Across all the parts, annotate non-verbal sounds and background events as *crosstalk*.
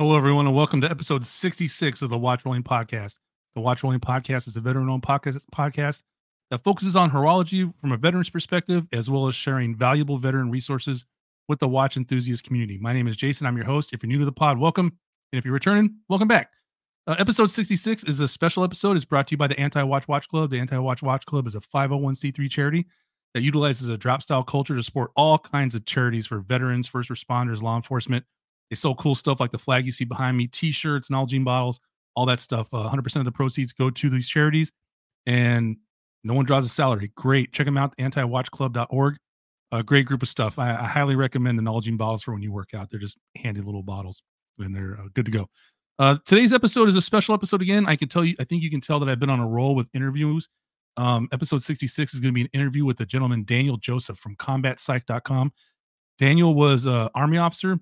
Hello, everyone, and welcome to episode 66 of the Watch Rolling Podcast. The Watch Rolling Podcast is a veteran owned podcast, that focuses on horology from a veteran's perspective, as well as sharing valuable veteran resources with the watch enthusiast community. My name is Jason. I'm your host. If you're new to the pod, welcome. And if you're returning, welcome back. Uh, episode 66 is a special episode. It's brought to you by the Anti Watch Watch Club. The Anti Watch Watch Club is a 501c3 charity that utilizes a drop style culture to support all kinds of charities for veterans, first responders, law enforcement. They sell cool stuff like the flag you see behind me, t shirts, Nalgene bottles, all that stuff. Uh, 100% of the proceeds go to these charities, and no one draws a salary. Great. Check them out, antiwatchclub.org. A great group of stuff. I, I highly recommend the Nalgene bottles for when you work out. They're just handy little bottles, and they're uh, good to go. Uh, today's episode is a special episode again. I can tell you, I think you can tell that I've been on a roll with interviews. Um, episode 66 is going to be an interview with the gentleman Daniel Joseph from combatpsych.com. Daniel was an army officer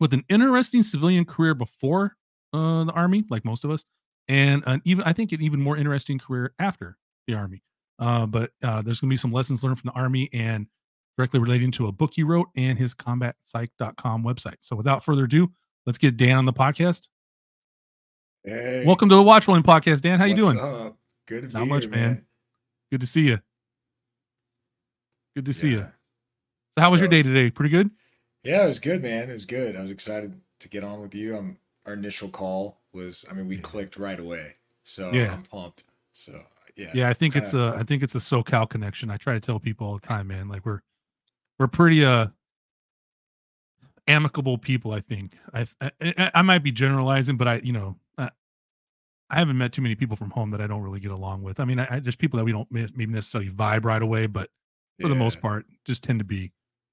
with an interesting civilian career before uh, the army, like most of us, and an even I think an even more interesting career after the army. Uh, but uh, there's going to be some lessons learned from the army and directly relating to a book he wrote and his combatpsych.com website. So without further ado, let's get Dan on the podcast. Hey, Welcome to the Watch Rolling Podcast, Dan. How you doing? up? Good to be Not much, here, man. Good to see you. Good to see you. So how was your day today? Pretty good. Yeah, it was good, man. It was good. I was excited to get on with you. Um, our initial call was, I mean, we clicked right away, so Yeah. I'm pumped. So yeah, Yeah, I think it's kinda- a I think it's a SoCal connection. I try to tell people all the time, man. Like we're we're pretty uh amicable people. I think I I, I- might be generalizing, but I you know I, I haven't met too many people from home that I don't really get along with. I mean, I, I just people that we don't maybe necessarily vibe right away, but for the most part, just tend to be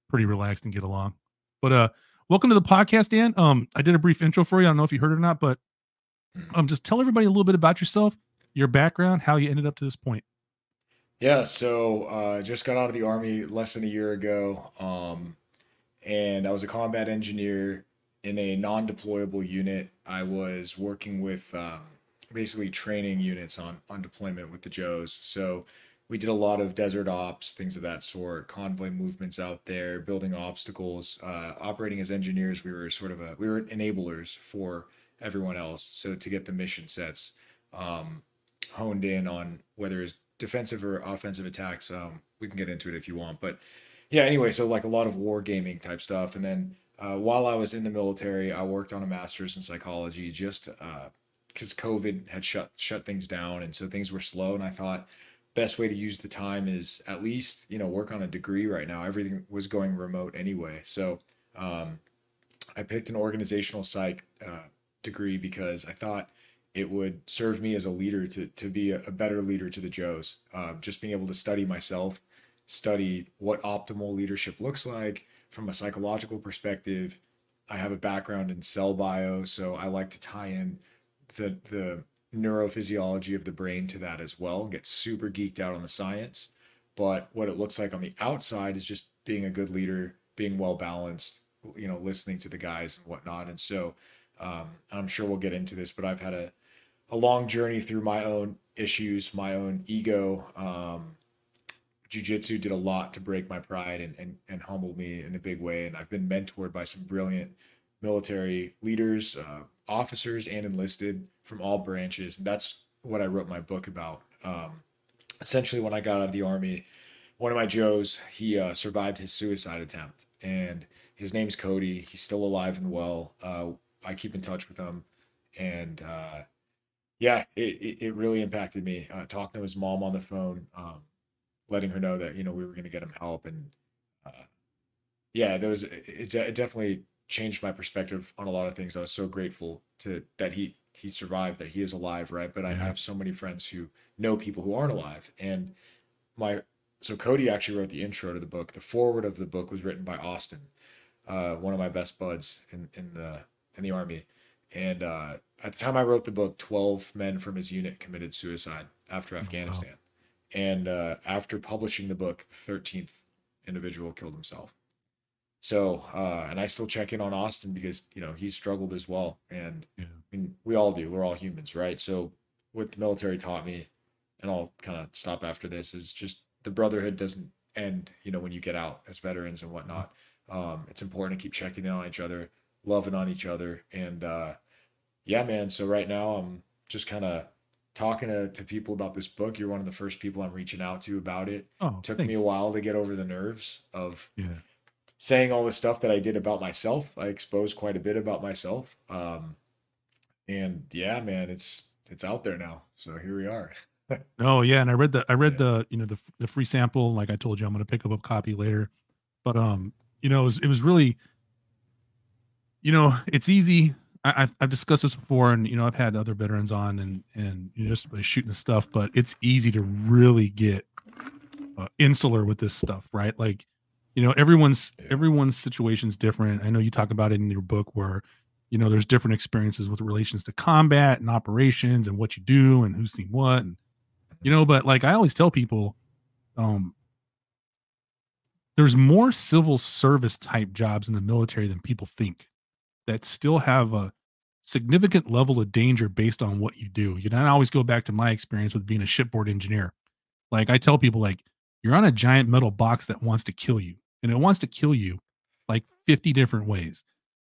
pretty relaxed and get along. But uh, welcome to the podcast, Dan. Um, I did a brief intro for you. I don't know if you heard it or not, but um, just tell everybody a little bit about yourself, your background, how you ended up to this point. Yeah, so uh, just got out of the army less than a year ago, um, and I was a combat engineer in a non-deployable unit. I was working with um, basically training units on on deployment with the Joes. So we did a lot of desert ops, things of that sort, convoy movements out there, building obstacles, uh, operating as engineers. We were sort of a we were enablers for everyone else. So to get the mission sets um, honed in on whether it's defensive or offensive attacks. Um, we can get into it if you want, but yeah. Anyway, so like a lot of war gaming type stuff, and then uh, while I was in the military, I worked on a master's in psychology, just because COVID had shut shut things down, and so things were slow. And I thought best way to use the time is at least you know work on a degree right now. Everything was going remote anyway, so um, I picked an organizational psych uh, degree because I thought it would serve me as a leader to to be a, better leader to the Joes. Um, just being able to study myself, study what optimal leadership looks like from a psychological perspective. I have a background in cell bio, so I like to tie in the the neurophysiology of the brain to that as well. Get super geeked out on the science, but what it looks like on the outside is just being a good leader, being well balanced, you know, listening to the guys and whatnot. And so, um, I'm sure we'll get into this, but I've had a a long journey through my own issues, my own ego. Um, jiu-jitsu did a lot to break my pride and, and, and humble me in a big way. And I've been mentored by some brilliant military leaders, uh, officers, and enlisted from all branches. That's what I wrote my book about. Um, essentially, when I got out of the army, one of my Joes, he uh, survived his suicide attempt. And his name's Cody. He's still alive and well. Uh, I keep in touch with him. And uh, yeah, it, it, really impacted me. Uh, talking to his mom on the phone, um, letting her know that you know we were going to get him help, and uh, yeah, there was it, it definitely changed my perspective on a lot of things. I was so grateful to that he he survived, that he is alive, right? But I have so many friends who know people who aren't alive, and my so Cody actually wrote the intro to the book. The foreword of the book was written by Austin, uh, one of my best buds in in the in the army. And uh, at the time I wrote the book, 12 men from his unit committed suicide after wow. Afghanistan. And uh, after publishing the book, the 13th individual killed himself. So, uh, and I still check in on Austin because, you know, he's struggled as well. And Yeah. I mean, we all do. We're all humans, right? So, what the military taught me, and I'll kind of stop after this, is just the brotherhood doesn't end, you know, when you get out as veterans and whatnot. Um, it's important to keep checking in on each other, loving on each other. And uh, yeah, man. So right now I'm just kind of talking to, to people about this book. You're one of the first people I'm reaching out to about it. Oh, Took thanks. me a while to get over the nerves of Yeah. Saying all the stuff that I did about myself. I exposed quite a bit about myself. Um, and yeah, man, it's it's out there now. So here we are. *laughs* Oh yeah, and I read the I read Yeah. the you know the the free sample. Like I told you, I'm going to pick up a copy later. But um, you know, it was, it was really, you know, it's easy. I, I've I've discussed this before, and you know, I've had other veterans on, and and you know, just by shooting the stuff. But it's easy to really get uh, insular with this stuff, right? Like, you know, everyone's Yeah. everyone's situation's different. I know you talk about it in your book where you know there's different experiences with relations to combat and operations and what you do and who's seen what and you know but like i always tell people um there's more civil service type jobs in the military than people think that still have a significant level of danger based on what you do you know i always go back to my experience with being a shipboard engineer like i tell people like you're on a giant metal box that wants to kill you and it wants to kill you like 50 different ways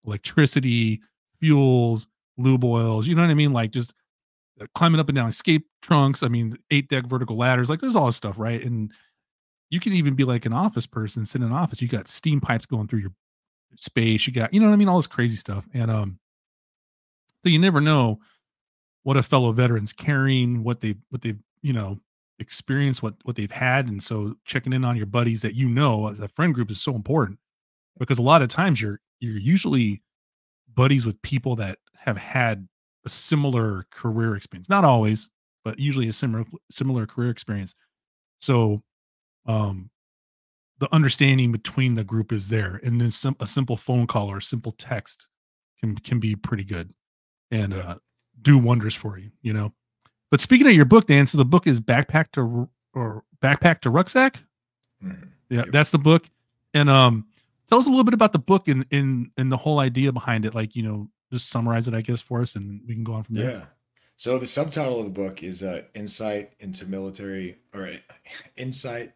electricity fuels lube oils you know what i mean like just uh, climbing up and down escape trunks. I mean, eight deck vertical ladders. Like there's all this stuff, right? And you can even be like an office person sitting in an office. You got steam pipes going through your space. You got, you know what I mean? All this crazy stuff. And um, so you never know what a fellow veteran's carrying, what they what they've, you know, experienced, what what they've had. And so checking in on your buddies that you know as a friend group is so important because a lot of times you're you're usually buddies with people that have had a similar career experience. Not always but usually a similar similar career experience. So um the understanding between the group is there and then some, a simple phone call or a simple text can can be pretty good and uh do wonders for you you know but speaking of your book dan so the book is backpack to or backpack to rucksack Mhm. yeah, Yep. that's the book. And um tell us a little bit about the book and in and the whole idea behind it. Like, you know, just summarize it, I guess, for us and we can go on from there. Yeah. So the subtitle of the book is uh, "Insight into Military" or *laughs* "Insight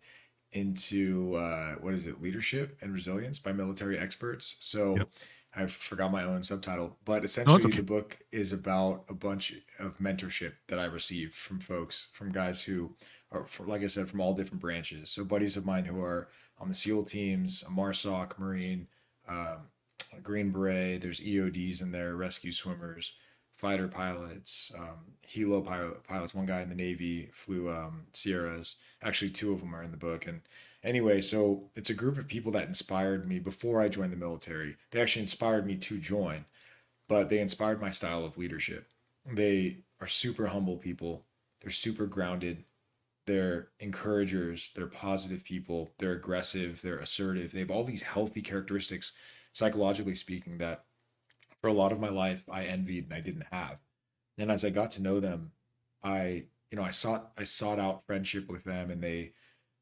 into uh, what is it? Leadership and Resilience" by military experts. So Yep. I forgot my own subtitle, but essentially okay. the book is about a bunch of mentorship that I received from folks, from guys who are, for, like I said, from all different branches. So buddies of mine who are on the SEAL teams, a MARSOC, Marine, um, a Green Beret. There's EODs in there, rescue swimmers, fighter pilots, um, helo pilot, pilots. One guy in the Navy flew um, Sierras. Actually, two of them are in the book. And anyway, so it's a group of people that inspired me before I joined the military. They actually inspired me to join, but they inspired my style of leadership. They are super humble people. They're super grounded. They're encouragers. They're positive people. They're aggressive. They're assertive. They have all these healthy characteristics, psychologically speaking, that for a lot of my life I envied and I didn't have. And as I got to know them, I, you know, I sought I sought out friendship with them, and they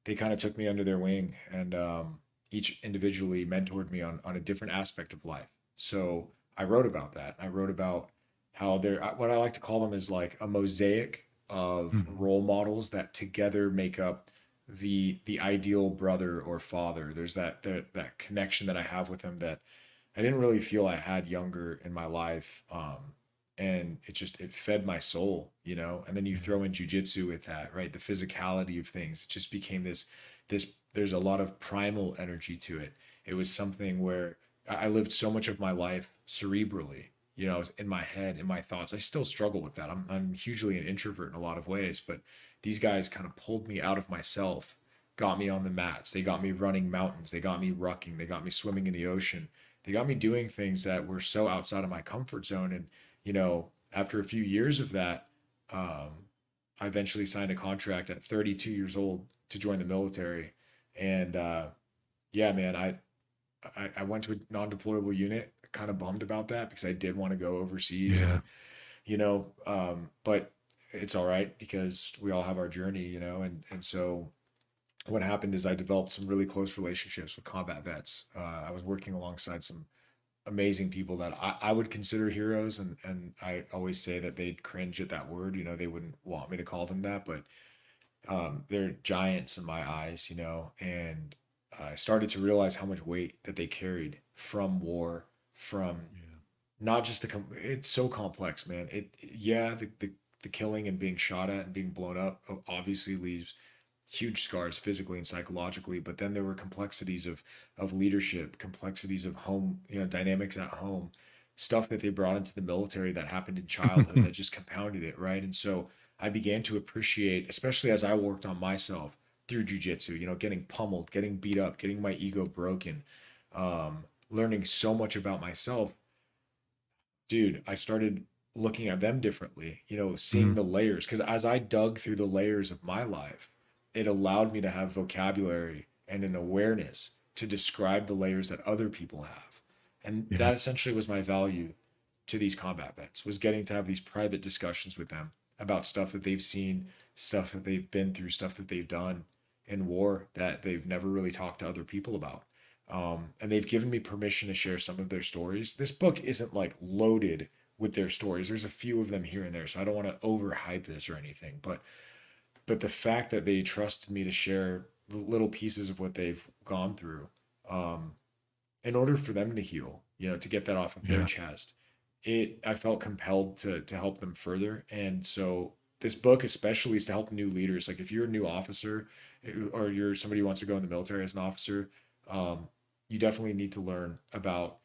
they kind of took me under their wing, and um, each individually mentored me on on a different aspect of life. So I wrote about that. I wrote about how they're what I like to call them is like a mosaic of Mhm. role models that together make up the the ideal brother or father. There's that that, that connection that I have with them that I didn't really feel I had younger in my life. Um, and it just it fed my soul, you know. And then you mm-hmm. throw in jujitsu with that, right? The physicality of things. It just became this this there's a lot of primal energy to it. It was something where I lived so much of my life cerebrally, you know, I was in my head, in my thoughts. I still struggle with that. I'm I'm hugely an introvert in a lot of ways, but these guys kind of pulled me out of myself, got me on the mats. They got me running mountains. They got me rucking. They got me swimming in the ocean. They got me doing things that were so outside of my comfort zone. And, you know, after a few years of that, um, I eventually signed a contract at 32 years old to join the military. And uh, yeah, man, I, I I went to a non-deployable unit. Kind of bummed about that because I did want to go overseas. Yeah. And, you know, um, but it's all right because we all have our journey, you know, and and so what happened is I developed some really close relationships with combat vets. Uh, I was working alongside some amazing people that I, I would consider heroes, and and I always say that they'd cringe at that word. You know, they wouldn't want me to call them that, but um, they're giants in my eyes. You know, and I started to realize how much weight that they carried from war, from Yeah. not just the com- it's so complex, man. It yeah, the, the the killing and being shot at and being blown up obviously leaves huge scars physically and psychologically but then there were complexities of of leadership complexities of home you know dynamics at home stuff that they brought into the military that happened in childhood that *laughs* just compounded it right and so i began to appreciate especially as i worked on myself through jujitsu you know getting pummeled getting beat up getting my ego broken um, learning so much about myself dude i started looking at them differently you know seeing mm-hmm. the layers because as i dug through the layers of my life it allowed me to have vocabulary and an awareness to describe the layers that other people have. And yeah. that essentially was my value to these combat vets was getting to have these private discussions with them about stuff that they've seen, stuff that they've been through, stuff that they've done in war that they've never really talked to other people about. Um, and they've given me permission to share some of their stories. This book isn't like loaded with their stories. There's a few of them here and there, so I don't want to overhype this or anything, but but the fact that they trusted me to share little pieces of what they've gone through um, in order for them to heal you know to get that off of yeah. their chest it i felt compelled to to help them further and so this book especially is to help new leaders like if you're a new officer eh, or you're somebody who wants to go in the military as an officer um, you definitely need to learn about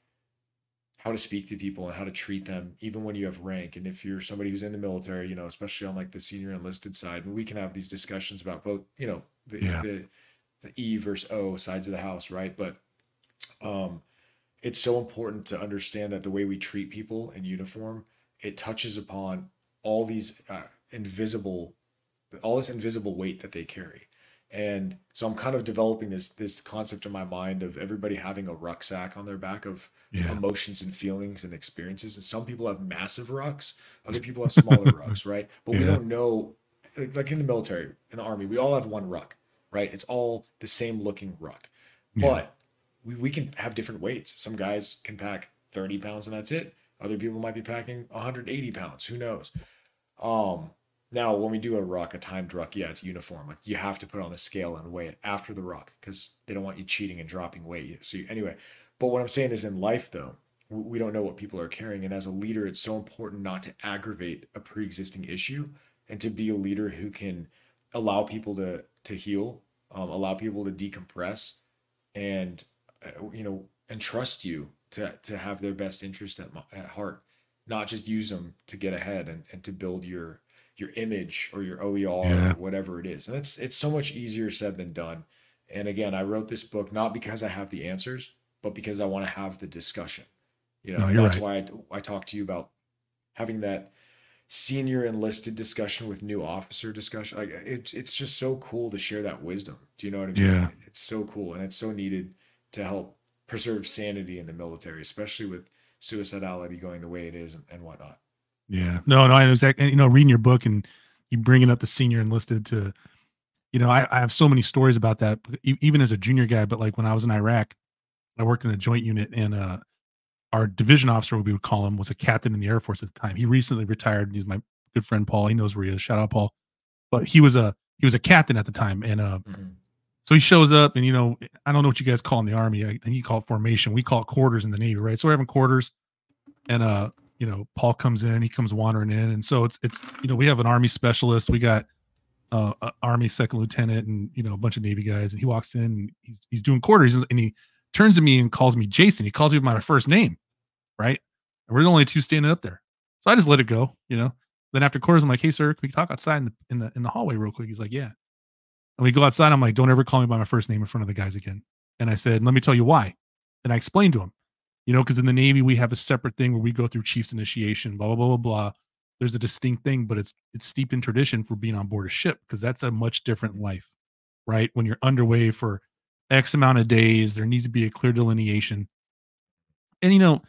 how to speak to people and how to treat them even when you have rank. And if you're somebody who's in the military you know especially on like the senior enlisted side and we can have these discussions about both you know the yeah. the, the e versus o sides of the house right? But um it's so important to understand that the way we treat people in uniform it touches upon all these uh, invisible all this invisible weight that they carry and so i'm kind of developing this this concept in my mind of everybody having a rucksack on their back of yeah. emotions and feelings and experiences. And some people have massive rucks other people have smaller *laughs* rucks right? But yeah. we don't know like in the military in the army we all have one ruck right? It's all the same looking ruck. Yeah. but we, we can have different weights. Some guys can pack 30 pounds and that's it. Other people might be packing 180 pounds. Who knows? Um now, when we do a ruck, a timed ruck, yeah, it's uniform. Like you have to put on the scale and weigh it after the ruck because they don't want you cheating and dropping weight. So you, anyway, but what I'm saying is, in life though, we don't know what people are carrying, and as a leader, it's so important not to aggravate a pre-existing issue and to be a leader who can allow people to to heal, um, allow people to decompress, and uh, you know, and trust you to to have their best interest at, at heart, not just use them to get ahead and, and to build your your image or your OER yeah. or whatever it is. And it's it's so much easier said than done. And again, I wrote this book not because I have the answers, but because I want to have the discussion. You know, no, that's right. why I, I talk to you about having that senior enlisted discussion with new officer discussion. Like it, it's just so cool to share that wisdom. Do you know what I mean? Yeah. It's so cool and it's so needed to help preserve sanity in the military, especially with suicidality going the way it is and, and whatnot. Yeah. No, no, I know exactly. And, you know, reading your book and you bringing up the senior enlisted to, you know, I, I have so many stories about that, even as a junior guy. But like when I was in Iraq, I worked in a joint unit and uh, our division officer, what we would call him, was a captain in the Air Force at the time. He recently retired. And he's my good friend Paul. He knows where he is. Shout out Paul. But he was a he was a captain at the time, and uh, mm-hmm. so he shows up, and you know, I don't know what you guys call in the army. I think you call it formation. We call it quarters in the Navy, right? So we're having quarters, and uh, you know, Paul comes in, he comes wandering in, and so it's it's you know we have an army specialist, we got uh, army second lieutenant, and you know a bunch of Navy guys, and he walks in, and he's he's doing quarters, and he turns to me and calls me Jason. He calls me by my first name, right? And we're the only two standing up there, so I just let it go, you know. Then after quarters, I'm like, "Hey, sir, can we talk outside in the in the in the hallway real quick?" He's like, "Yeah." And we go outside. I'm like, "Don't ever call me by my first name in front of the guys again." And I said, "Let me tell you why." And I explained to him you know, because in the Navy we have a separate thing where we go through chief's initiation, blah blah blah blah blah. There's a distinct thing, but it's it's steeped in tradition for being on board a ship because that's a much different life, right? When you're underway for X amount of days, there needs to be a clear delineation. And you know,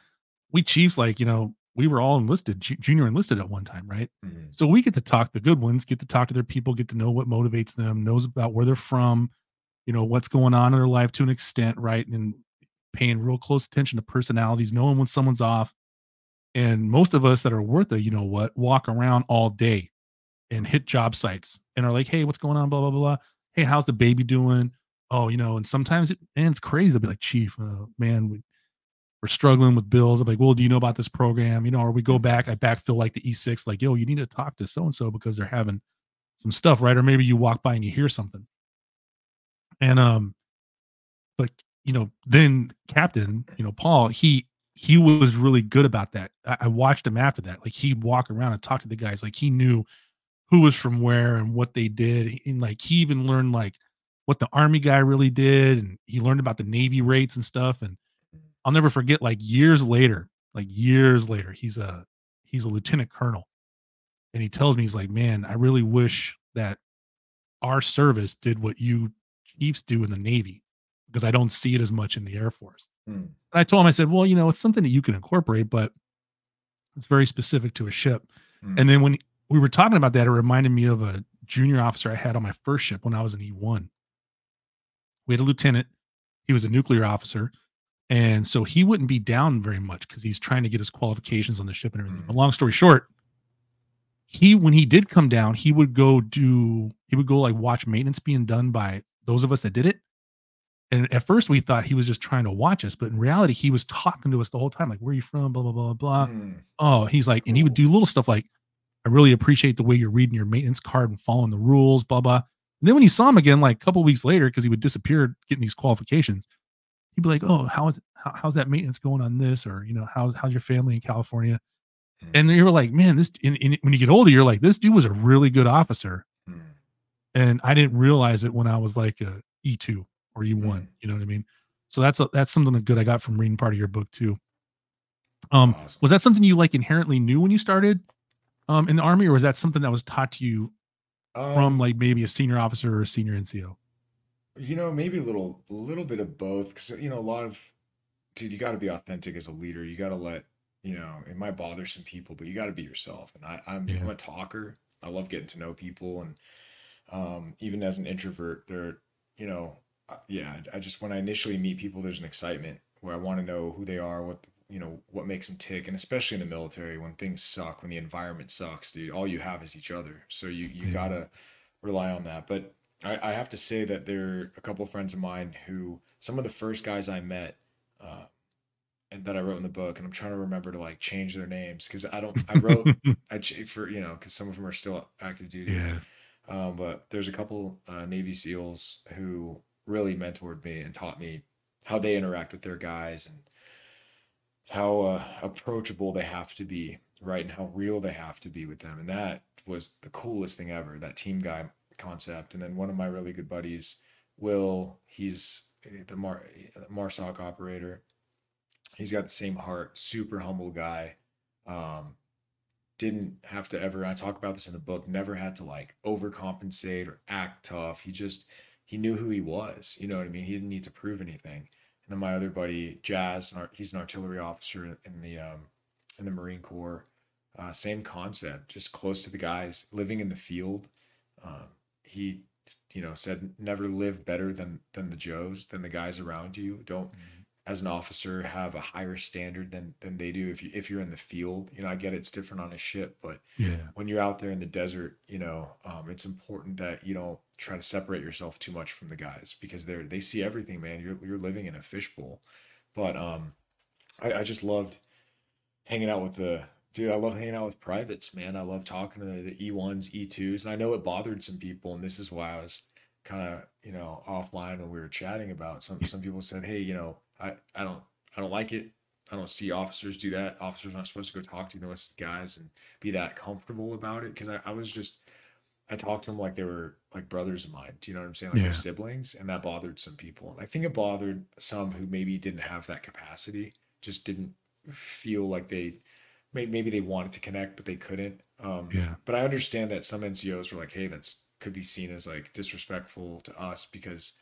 we chiefs, like you know, we were all enlisted, junior enlisted at one time, right? Mm-hmm. So we get to talk the good ones, get to talk to their people, get to know what motivates them, knows about where they're from, you know, what's going on in their life to an extent, right? And paying real close attention to personalities, knowing when someone's off. And most of us that are worth it, you know what, walk around all day and hit job sites and are like, hey, what's going on? Blah, blah, blah. Hey, how's the baby doing? Oh, you know, and sometimes it, and it's crazy. They'll be like, Chief, uh, man, we, we're struggling with bills. I'm like, well, do you know about this program? You know, or we go back, I backfill like the E6, like, yo, you need to talk to so and so because they're having some stuff, right? Or maybe you walk by and you hear something. And um, but you know, then Captain, you know, Paul, he he was really good about that. I, I watched him after that. Like he'd walk around and talk to the guys. Like he knew who was from where and what they did. And like he even learned like what the army guy really did, and he learned about the Navy rates and stuff. And I'll never forget, like years later, like years later, he's a he's a lieutenant colonel. And he tells me, he's like, Man, I really wish that our service did what you chiefs do in the Navy because I don't see it as much in the Air Force. Hmm. And I told him, I said, Well, you know, it's something that you can incorporate, but it's very specific to a ship. Hmm. And then when we were talking about that, it reminded me of a junior officer I had on my first ship when I was in E1. We had a lieutenant, he was a nuclear officer. And so he wouldn't be down very much because he's trying to get his qualifications on the ship and everything. Mm. But long story short, he when he did come down, he would go do he would go like watch maintenance being done by those of us that did it. And at first we thought he was just trying to watch us, but in reality, he was talking to us the whole time, like, where are you from? Blah, blah, blah, blah. Hmm. Oh, he's like, and he would do little stuff like, I really appreciate the way you're reading your maintenance card and following the rules, blah, blah. And then when you saw him again, like a couple weeks later, because he would disappear getting these qualifications, he'd be like, Oh, how is how, how's that maintenance going on this? Or, you know, how's how's your family in California? Hmm. And you were like, man, this and, and when you get older, you're like, this dude was a really good officer. Hmm. And I didn't realize it when I was like a E2 or E1. Mm. You know what I mean? So that's a, that's something good I got from reading part of your book too. Um, Awesome. was that something you like inherently knew when you started um in the army, or was that something that was taught to you Um, from like maybe a senior officer or a senior NCO? You know, maybe a little, a little bit of both, because you know, a lot of, dude, you got to be authentic as a leader. You got to let, you know, it might bother some people, but you got to be yourself. And I, I'm, Yeah. I'm a talker. I love getting to know people, and um, even as an introvert, there, you know, yeah, I just when I initially meet people, there's an excitement where I want to know who they are, what you know, what makes them tick, and especially in the military, when things suck, when the environment sucks, dude, all you have is each other. So you you Yeah. gotta rely on that. But I, I have to say that there are a couple of friends of mine who some of the first guys I met uh, and that I wrote in the book, and I'm trying to remember to like change their names because I don't. I wrote *laughs* I ch- for you know because some of them are still active duty. yeah. Um, but there's a couple uh, Navy SEALs who really mentored me and taught me how they interact with their guys and how uh, approachable they have to be, right? And how real they have to be with them. And that was the coolest thing ever, that team guy concept. And then one of my really good buddies, Will, he's uh, the Mar Marsoc operator. He's got the same heart, super humble guy. Um, didn't have to ever, I talk about this in the book, never had to like overcompensate or act tough. He just, he knew who he was. You know what I mean? He didn't need to prove anything. And then my other buddy, Jazz, he's an artillery officer in the um, in the Marine Corps. Uh, same concept, just close to the guys, living in the field. Um, he, you know, said never live better than than the Joes, than the guys around you. Don't, as an officer, have a higher standard than than they do if you if you're in the field. You know, I get it's different on a ship, but Yeah. when you're out there in the desert, you know, um, it's important that you don't try to separate yourself too much from the guys because they're they see everything, man. You're you're living in a fishbowl. But um, I, I just loved hanging out with the dude. I love hanging out with privates, man. I love talking to the, the E1s, E2s, and I know it bothered some people, and this is why I was kind of you know offline when we were chatting about some some people said, hey, you know, I I don't I don't like it. I don't see officers do that. Officers aren't supposed to go talk to those guys and be that comfortable about it. Because I, I was just, I talked to them like they were like brothers of mine. Do you know what I'm saying? Like Yeah. siblings, and that bothered some people. And I think it bothered some who maybe didn't have that capacity, just didn't feel like they, maybe they wanted to connect but they couldn't. Um, Yeah. but I understand that some NCOs were like, hey, that's could be seen as like disrespectful to us because,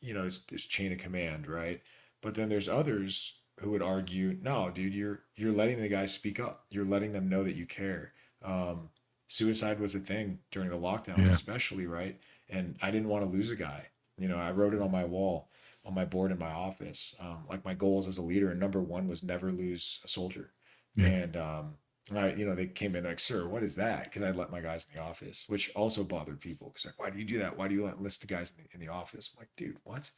you know, it's this chain of command, right? But then there's others who would argue, no, dude, you're you're letting the guys speak up. You're letting them know that you care. Um, suicide was a thing during the lockdowns, Yeah. especially, right? And I didn't want to lose a guy. You know, I wrote it on my wall, on my board in my office. Um, like my goals as a leader, and number one was never lose a soldier. Yeah. And um, I, you know, they came in like, "Sir, what is that?" Because I'd let my guys in the office, which also bothered people. Because like, why do you do that? Why do you let list the guys in the, in the office? I'm like, dude, what?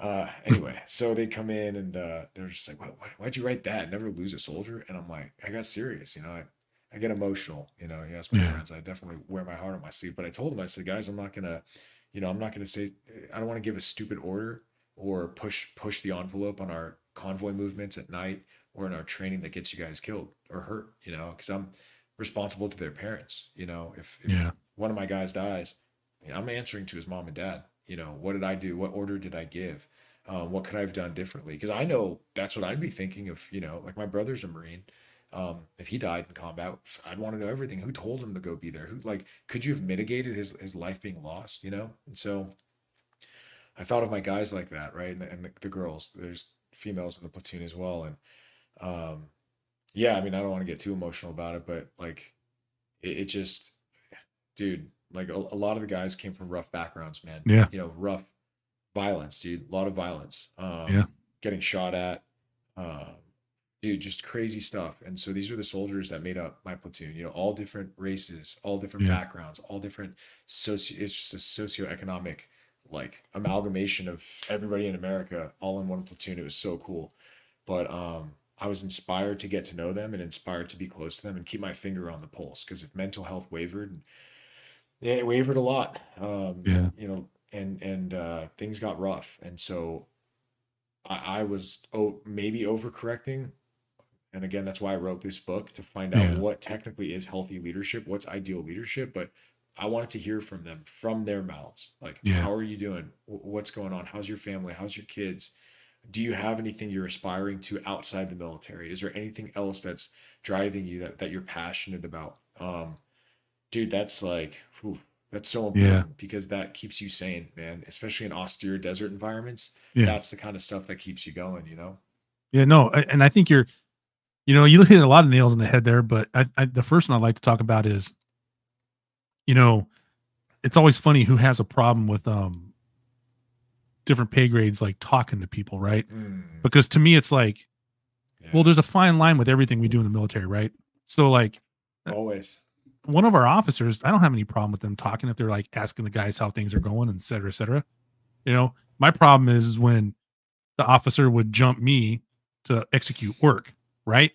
Uh, *laughs* anyway, so they come in and uh, they're just like, why, why, why'd you write that? Never lose a soldier. And I'm like, I got serious, you know, I, I get emotional, you know, you ask my Yeah. friends, I definitely wear my heart on my sleeve, but I told them, I said, guys, I'm not going to, you know, I'm not going to say, I don't want to give a stupid order or push, push the envelope on our convoy movements at night or in our training that gets you guys killed or hurt, you know, cause I'm responsible to their parents, you know, if, if Yeah. one of my guys dies, I'm answering to his mom and dad. You know, what did I do? What order did I give? Um, what could I have done differently? Because I know that's what I'd be thinking of. You know, like my brother's a Marine. Um, if he died in combat, I'd want to know everything. Who told him to go be there? Who like could you have mitigated his his life being lost? You know, and so I thought of my guys like that, right? And, and the, the girls. There's females in the platoon as well, and um, yeah. I mean, I don't want to get too emotional about it, but like, it, it just, dude. Like a, a lot of the guys came from rough backgrounds, man. Yeah. You know, rough violence, dude. A lot of violence. Um, Yeah. Getting shot at. Um, dude, just crazy stuff. And so these are the soldiers that made up my platoon. You know, all different races, all different Yeah. backgrounds, all different socio. It's just a socioeconomic like amalgamation of everybody in America all in one platoon. It was so cool. But um, I was inspired to get to know them and inspired to be close to them and keep my finger on the pulse. Because if mental health wavered, yeah, it wavered a lot. Um, Yeah. you know, and and uh, things got rough, and so I, I was oh maybe overcorrecting. And again, that's why I wrote this book to find out Yeah. what technically is healthy leadership, what's ideal leadership. But I wanted to hear from them, from their mouths. Like, Yeah. how are you doing? What's going on? How's your family? How's your kids? Do you have anything you're aspiring to outside the military? Is there anything else that's driving you that, that you're passionate about? Um, dude, that's like, whew, that's so important Yeah. because that keeps you sane, man, especially in austere desert environments. That's the kind of stuff that keeps you going, you know? Yeah, no, and I think you're, you know, you hit a lot of nails in the head there. But I, I, the first one I'd like to talk about is, you know, it's always funny who has a problem with um different pay grades like talking to people, right? Mm, Because to me, it's like, yeah. well, there's a fine line with everything we do in the military, right? So like always. one of our officers, I don't have any problem with them talking if they're like asking the guys how things are going, and et cetera, et cetera. You know, my problem is when the officer would jump me to execute work, right?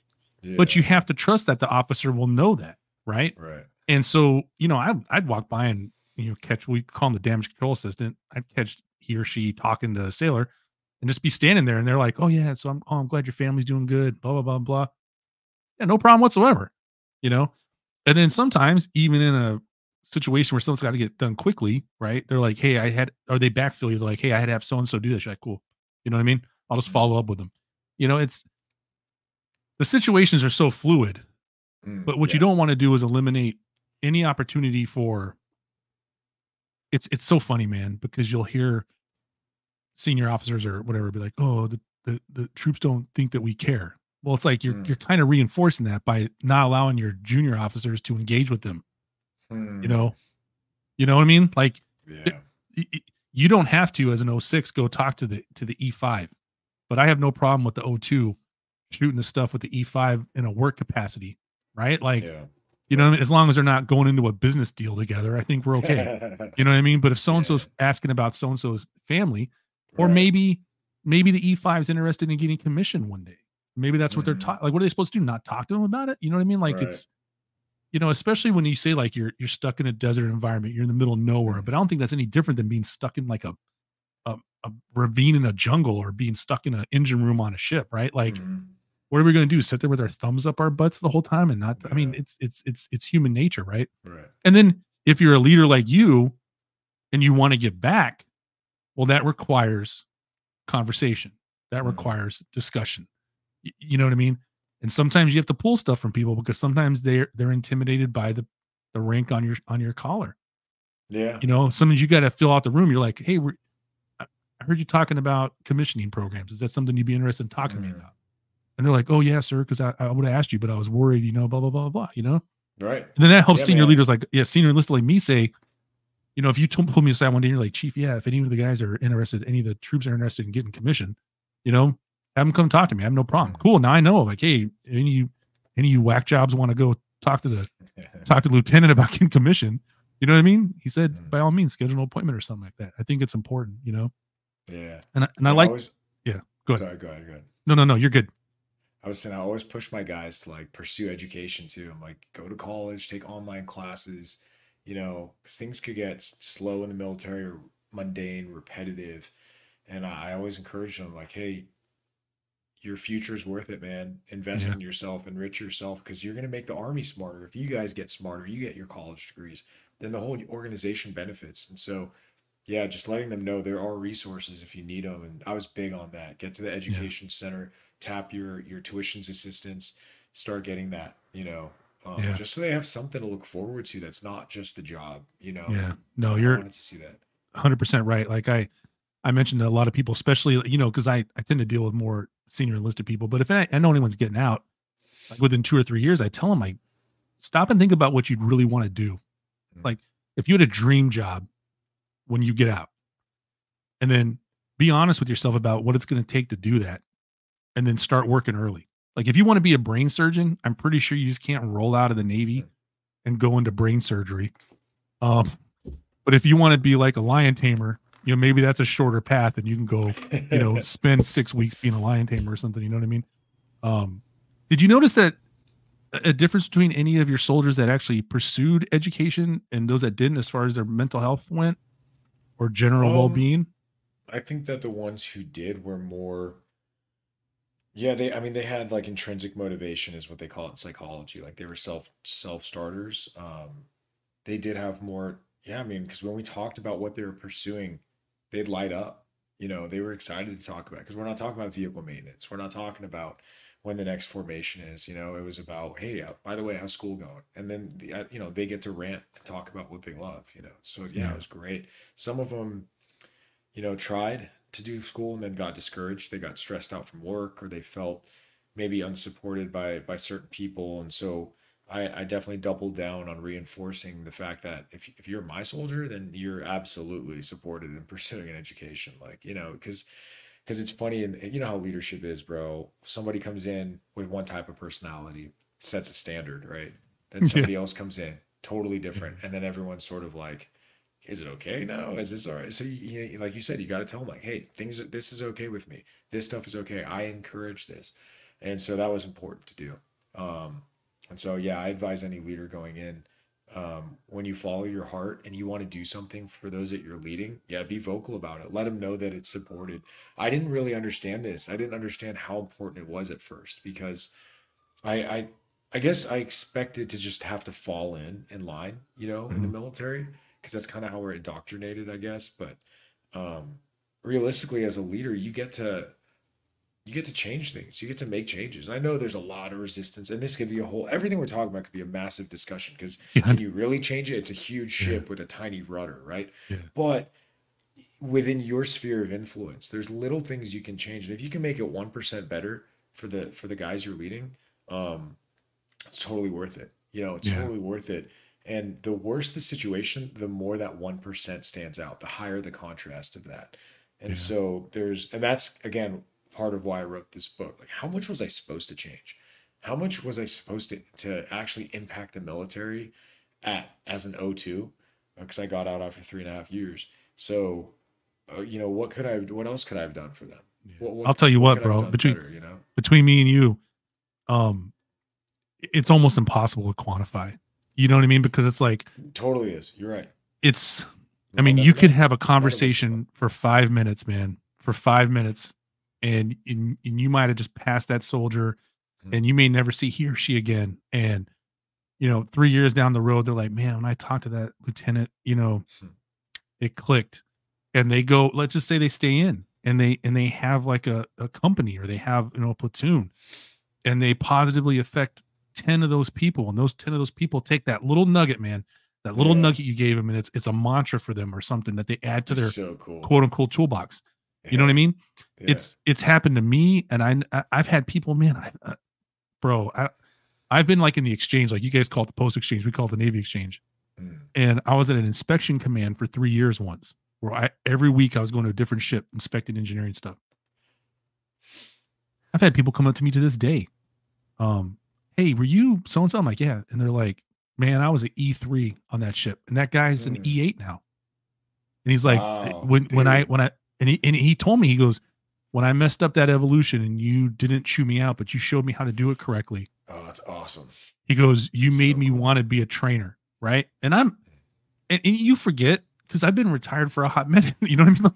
But you have to trust that the officer will know that, right? right. And so, you know, I, I'd walk by and you know catch. We call him the damage control assistant. I'd catch he or she talking to a sailor, and just be standing there, and they're like, "Oh yeah, so I'm oh I'm glad your family's doing good." Blah blah blah blah. Yeah, no problem whatsoever. You know, and then sometimes even in a situation where someone's got to get done quickly, right? They're like, "Hey, I had," or they backfill you. They're like, "Hey, I had to have so and so do this." You're like, "Cool." You know what I mean? I'll just Mhm. follow up with them. You know, it's the situations are so fluid Mm, but what you don't want to do is eliminate any opportunity for it's it's so funny, man, because you'll hear senior officers or whatever be like, "Oh, the the, the troops don't think that we care." Well, it's like you're Mm. you're kind of reinforcing that by not allowing your junior officers to engage with them. You Mm, know, you know what I mean? Like yeah. y- y- you don't have to as an 06 go talk to the to the E5, but I have no problem with the O2 shooting the stuff with the E5 in a work capacity, right? Like yeah. you know, what I mean? as long as they're not going into a business deal together, I think we're okay. *laughs* You know what I mean? But if so and so's asking about so and so's family, or Right. maybe maybe the E5 is interested in getting commission one day. Maybe that's what they're Mhm. taught. Like, what are they supposed to do? Not talk to them about it? You know what I mean? Like Right. it's you know, especially when you say like you're you're stuck in a desert environment, you're in the middle of nowhere. Mhm. But I don't think that's any different than being stuck in like a a, a ravine in a jungle or being stuck in an engine room on a ship, right? Like, Mhm. What are we going to do? Sit there with our thumbs up our butts the whole time and not? I mean, it's it's it's it's human nature, right? Right. And then if you're a leader like you and you want to give back, well, that requires conversation. That Mhm. requires discussion. Y- You know what I mean? And sometimes you have to pull stuff from people because sometimes they're they're intimidated by the the rank on your on your collar. Yeah. You know, sometimes you got to fill out the room. You're like, hey, we're, I heard you talking about commissioning programs. Is that something you'd be interested in talking to me Mhm. about? And they're like, oh yeah, sir, because I, I would have asked you, but I was worried. You know, blah blah blah blah. You know. Right. And then that helps Yeah, senior man. leaders like, yeah, senior enlisted like me say, you know, if you told- pull me aside one day, you're like, Chief, yeah, if any of the guys are interested, any of the troops are interested in getting commission, you know, have them come talk to me. I have no problem. Mhm. Cool. Now I know, like, hey, any you, any of you whack jobs want to go talk to the *laughs* talk to the lieutenant about getting commission. You know what I mean? He said, Mhm. by all means, schedule an appointment or something like that. I think it's important, you know. Yeah. And I, and I Yeah, like always, yeah, go ahead. sorry, go ahead, go ahead. No, no, no, you're good. I was saying I always push my guys to like pursue education too. I'm like, go to college, take online classes, you know, because things could get slow in the military or mundane, repetitive. And I, I always encourage them, like, hey, your future's worth it, man. Invest Yeah. in yourself, enrich yourself, because you're gonna make the army smarter. If you guys get smarter, you get your college degrees, then the whole organization benefits. And so, yeah, just letting them know there are resources if you need them. And I was big on that. Get to the Yeah. education center, tap your your tuitions assistance, start getting that, you know, um, Yeah. just so they have something to look forward to that's not just the job, you know. Yeah. No, I you're wanted to see that. 100% right. Like I I mentioned to a lot of people, especially, you know, because I, I tend to deal with more senior enlisted people. But if I, I know anyone's getting out, like within two or three years, I tell them, like, stop and think about what you'd really want to do. Mm. Like, if you had a dream job when you get out, and then be honest with yourself about what it's going to take to do that, and then start working early. Like, if you want to be a brain surgeon, I'm pretty sure you just can't roll out of the Navy and go into brain surgery. Um, but if you want to be like a lion tamer, you know, maybe that's a shorter path and you can go, you know, *laughs* spend six weeks being a lion tamer or something. You know what I mean? Um, did you notice that a difference between any of your soldiers that actually pursued education and those that didn't as far as their mental health went or general Um, well-being? I think that the ones who did were more yeah, they I mean they had like intrinsic motivation is what they call it in psychology. Like they were self self starters. Um they did have more yeah, I mean, because when we talked about what they were pursuing, they'd light up. You know, they were excited to talk about because we're not talking about vehicle maintenance. We're not talking about when the next formation is. You know, it was about, hey, uh, by the way, how's school going? And then the, uh, you know they get to rant and talk about what they love. You know, so yeah, Yeah. it was great. Some of them you know, tried to do school and then got discouraged. They got stressed out from work or they felt maybe unsupported by by certain people. And so I, I definitely doubled down on reinforcing the fact that if if you're my soldier, then you're absolutely supported in *laughs* pursuing an education. Like, you know, because because it's funny and and you know how leadership is, bro. Somebody comes in with one type of personality, sets a standard, right? Then *laughs* Yeah. somebody else comes in, totally different, *laughs* and then everyone's sort of like, is it okay now? Is this all right? So you, you like you said, you got to tell them like, hey, things are, this is okay with me. This stuff is okay. I encourage this, and so that was important to do. Um, and so yeah, I advise any leader going in, um, when you follow your heart and you want to do something for those that you're leading, yeah, be vocal about it. Let them know that it's supported. I didn't really understand this. I didn't understand how important it was at first because I I I guess I expected to just have to fall in in line, you know, in the Mhm. military because that's kind of how we're indoctrinated, I guess. But um, realistically, as a leader, you get to you get to change things. You get to make changes. And I know there's a lot of resistance, and this could be a whole everything we're talking about could be a massive discussion because Yeah. can you really change it? It's a huge Yeah. ship with a tiny rudder, right? Yeah. But within your sphere of influence, there's little things you can change. And if you can make it 1% better for the for the guys you're leading, um, it's totally worth it. You know, it's Yeah. totally worth it. And the worse the situation, the more that 1% stands out, the higher the contrast of that. And Yeah. so there's, and that's again part of why I wrote this book. Like, how much was I supposed to change? How much was I supposed to, to actually impact the military at as an O2? Because I got out after three and a half years. So, uh, you know, what could I, what else could I have done for them? What, what, I'll tell you what, have bro. Between better, you know? between me and you, um, it's almost impossible to quantify. You know what I mean? Because it's like Totally is. You're right. it's. I mean, you could have a conversation for five minutes, man, for five minutes, and and, and you might have just passed that soldier, Mhm. and you may never see he or she again. And you know, three years down the road, they're like, man, when I talked to that lieutenant, you know, Hmm. it clicked, and they go. Let's just say they stay in, and they and they have like a, a company or they have you know a platoon, and they positively affect 10 of those people and those 10 of those people take that little nugget man that little Yeah. nugget you gave them and it's it's a mantra for them or something that they add to their so cool. quote unquote toolbox you know what i mean Yeah. it's it's happened to me and i I- i've had people man i uh, bro i i've been like in the exchange like you guys call it the post exchange we call it the navy exchange Mm. and i was at an inspection command for three years once where i every week i was going to a different ship inspecting engineering stuff i've had people come up to me to this day um hey were you so and so i'm like yeah and they're like man i was an e3 on that ship and that guy's an Mm. e8 now and he's like Wow, when when i when i and he and he told me he goes, when I messed up that evolution and you didn't chew me out, but you showed me how to do it correctly. Oh, that's awesome. He goes, you That's made so me cool. want to be a trainer, right? And I'm, and, and you forget because I've been retired for a hot *laughs* minute. You know what I mean? Like,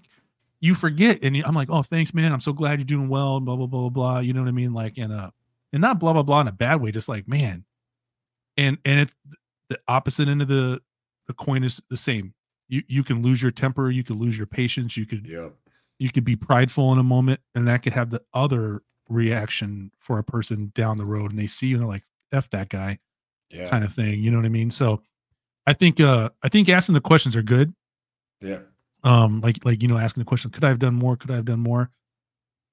you forget, and I'm like, oh, thanks, man. I'm so glad you're doing well. Blah blah blah blah blah. You know what I mean? Like, and uh, and not blah blah blah in a bad way. Just like, man, and and it's the opposite end of the the coin is the same. You you can lose your temper, you could lose your patience, you could Yep. you could be prideful in a moment, and that could have the other reaction for a person down the road, and they see you and they're like, "F that guy," Yeah. kind of thing. You know what I mean? So, I think uh I think asking the questions are good. Yeah. Um, like like you know, asking the question, could I have done more? Could I have done more?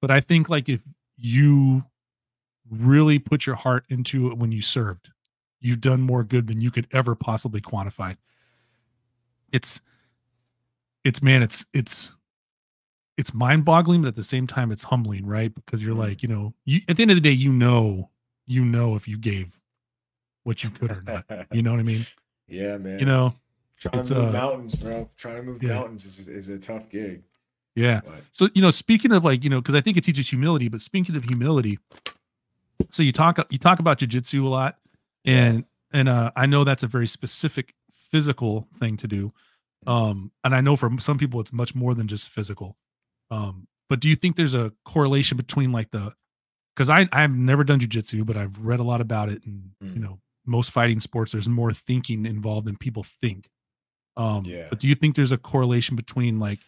But I think like if you really put your heart into it when you served, you've done more good than you could ever possibly quantify. It's it's man, it's it's it's mind-boggling, but at the same time, it's humbling, right? Because you're Mhm. like, you know, you at the end of the day, you know, you know if you gave what you could or not. *laughs* You know what I mean? yeah, man. You know, trying it's, to move uh, mountains, bro. Trying to move yeah. mountains is, is a tough gig. yeah. But So, you know, speaking of like, you know, because I think it teaches humility, but speaking of humility, so you talk you talk about jujitsu a lot, and and uh I know that's a very specific physical thing to do. Um, and I know for some people it's much more than just physical. Um, but do you think there's a correlation between like the because I I've never done jujitsu, but I've read a lot about it, and you Mm. know, most fighting sports there's more thinking involved than people think. Um, Yeah. but do you think there's a correlation between like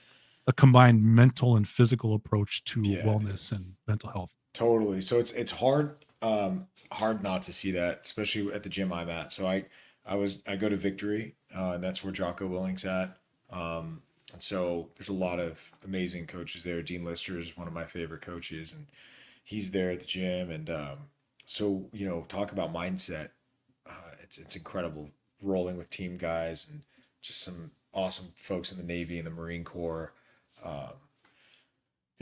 a combined mental and physical approach to Yeah, wellness and mental health? Totally. So it's it's hard um hard not to see that, especially at the gym I'm at. So I I was I go to Victory, uh, and that's where Jocko Willink's at. Um, and so there's a lot of amazing coaches there. Dean Lister is one of my favorite coaches, and he's there at the gym. And um, so you know, talk about mindset. Uh, it's it's incredible rolling with team guys and just some awesome folks in the Navy and the Marine Corps. Um,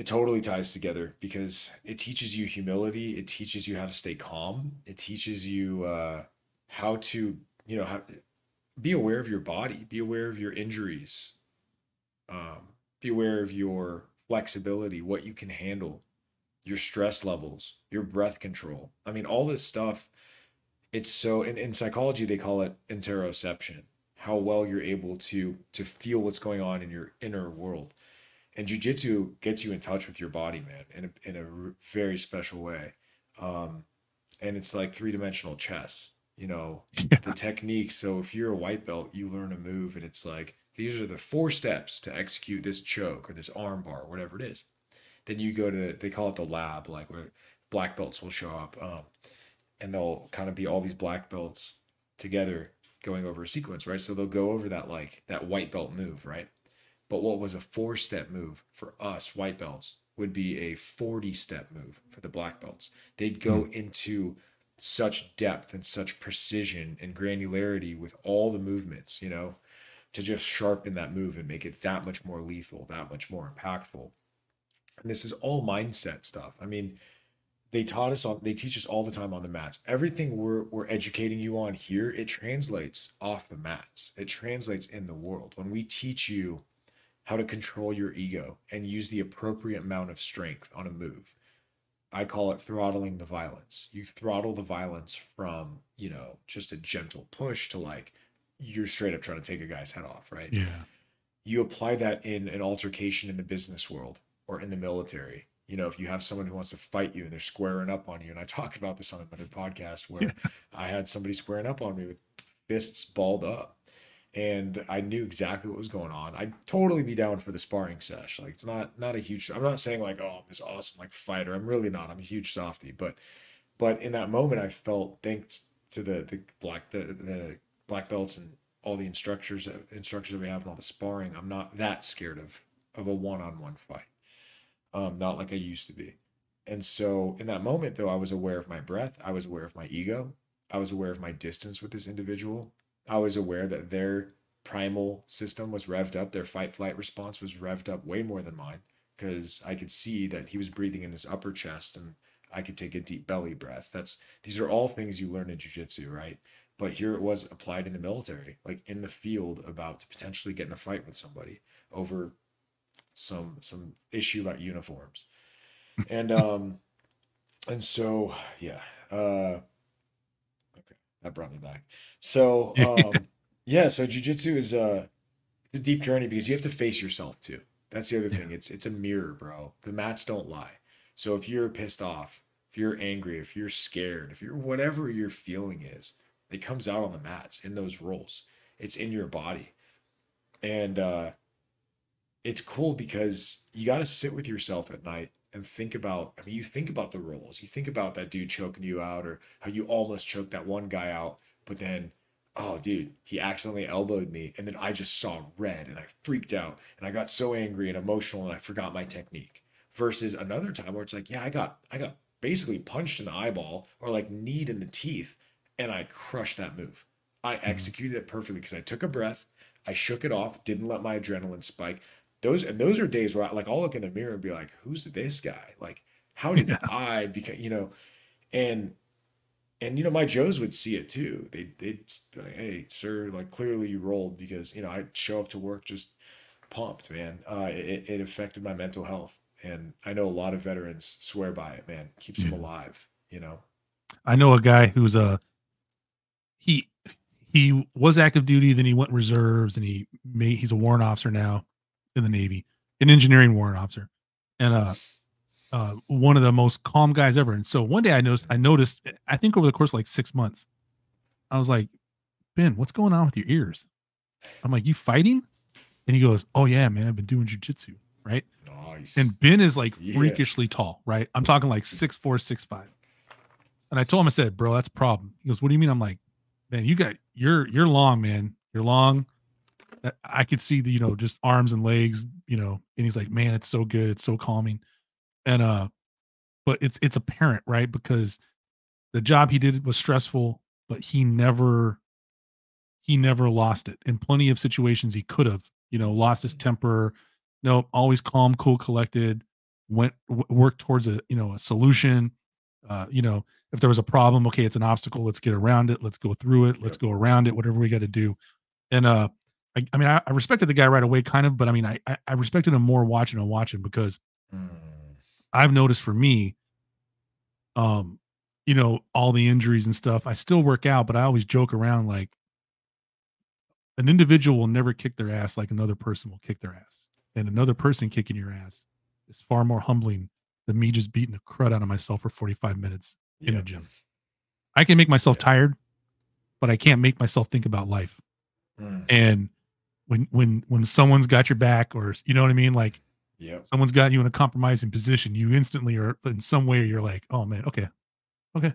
it totally ties together because it teaches you humility it teaches you how to stay calm it teaches you uh, how to you know how, be aware of your body be aware of your injuries um, be aware of your flexibility what you can handle your stress levels your breath control. I mean all this stuff it's so in, in psychology they call it interoception how well you're able to to feel what's going on in your inner world and jujitsu gets you in touch with your body, man, in a, in a very special way. Um, and it's like three dimensional chess, you know, *laughs* the technique. So if you're a white belt, you learn a move, and it's like these are the four steps to execute this choke or this arm bar, whatever it is. Then you go to they call it the lab, like where black belts will show up, um, and they'll kind of be all these black belts together going over a sequence, right? So they'll go over that like that white belt move, right? But what was a four step move for us white belts would be a 40 step move for the black belts. They'd go hmm. into such depth and such precision and granularity with all the movements, you know, to just sharpen that move and make it that much more lethal, that much more impactful. And this is all mindset stuff. I mean, they taught us on they teach us all the time on the mats. Everything we're we're educating you on here, it translates off the mats. It translates in the world. When we teach you how to control your ego and use the appropriate amount of strength on a move. I call it throttling the violence. You throttle the violence from, you know, just a gentle push to like you're straight up trying to take a guy's head off, right? Yeah. You apply that in an altercation in the business world or in the military. You know, if you have someone who wants to fight you and they're squaring up on you, and I talked about this on another podcast where *laughs* I had somebody squaring up on me with fists balled up and I knew exactly what was going on. I'd totally be down for the sparring sesh. Like it's not not a huge I'm not saying like, oh, I'm this awesome like fighter. I'm really not. I'm a huge softy. But but in that moment I felt thanks to the the black the the black belts and all the instructors instructors that we have and all the sparring, I'm not that scared of of a one-on-one fight. Um, not like I used to be. And so in that moment though, I was aware of my breath, I was aware of my ego, I was aware of my distance with this individual. I was aware that their primal system was revved up, their fight flight response was revved up way more than mine because I could see that he was breathing in his upper chest and I could take a deep belly breath. That's these are all things you learn in jiu-jitsu, right? But here it was applied in the military, like in the field about to potentially get in a fight with somebody over some some issue about uniforms, and um, and so yeah, uh, that brought me back. So um, *laughs* yeah, so jujitsu is uh, it's a deep journey because you have to face yourself too. That's the other Yeah. thing. It's it's a mirror, bro. The mats don't lie. So if you're pissed off, if you're angry, if you're scared, if you're whatever your feeling is, it comes out on the mats in those rolls. It's in your body. And uh it's cool because you got to sit with yourself at night and think about I mean you think about the rolls. You think about that dude choking you out or how you almost choked that one guy out, but then oh dude, he accidentally elbowed me and then I just saw red and I freaked out and I got so angry and emotional and I forgot my technique. Versus another time where it's like, yeah, I got I got basically punched in the eyeball or like kneed in the teeth and I crushed that move. I mm-hmm. executed it perfectly because I took a breath, I shook it off, didn't let my adrenaline spike. Those and those are days where I like I'll look in the mirror and be like, who's this guy? Like, how did *laughs* Yeah. I become, you know, and and you know, my Joes would see it too. They they'd be like, hey, sir, like clearly you rolled because you know, I'd show up to work just pumped, man. Uh it, it affected my mental health. And I know a lot of veterans swear by it, man. Keeps them alive, you know. I know a guy who's a he he was active duty, then he went reserves, and he made he's a warrant officer now in the Navy, an engineering warrant officer, and uh, uh, one of the most calm guys ever. And so one day I noticed, I noticed, I think over the course of like six months, I was like, Ben, what's going on with your ears? I'm like, you fighting? And he goes, Oh yeah, man, I've been doing jujitsu, right? Nice. And Ben is like Yeah. freakishly tall, right? I'm talking like six four, six five. And I told him, I said, bro, that's a problem. He goes, What do you mean? I'm like, man, you got you're you're long, man. You're long. That- I could see the, you know, just arms and legs, you know. And he's like, Man, it's so good, it's so calming. And uh, but it's it's apparent, right? Because the job he did was stressful, but he never he never lost it. In plenty of situations he could have, you know, lost his temper, no, always calm, cool, collected, went w- worked towards a you know a solution. Uh, you know, if there was a problem, okay, it's an obstacle, let's get around it, let's go through it, let's go around it, whatever we got to do. And uh, I, I mean, I, I respected the guy right away, kind of, but I mean, I I respected him more watching and watching because Mm. I've noticed for me, um, you know, all the injuries and stuff. I still work out, but I always joke around like an individual will never kick their ass like another person will kick their ass, and another person kicking your ass is far more humbling than me just beating the crud out of myself for 45 minutes in a gym. I can make myself Yeah. tired, but I can't make myself think about life. Mm. And when when when someone's got your back, or you know what I mean, like Yep. someone's got you in a compromising position, you instantly are in some way you're like, oh man, okay, okay,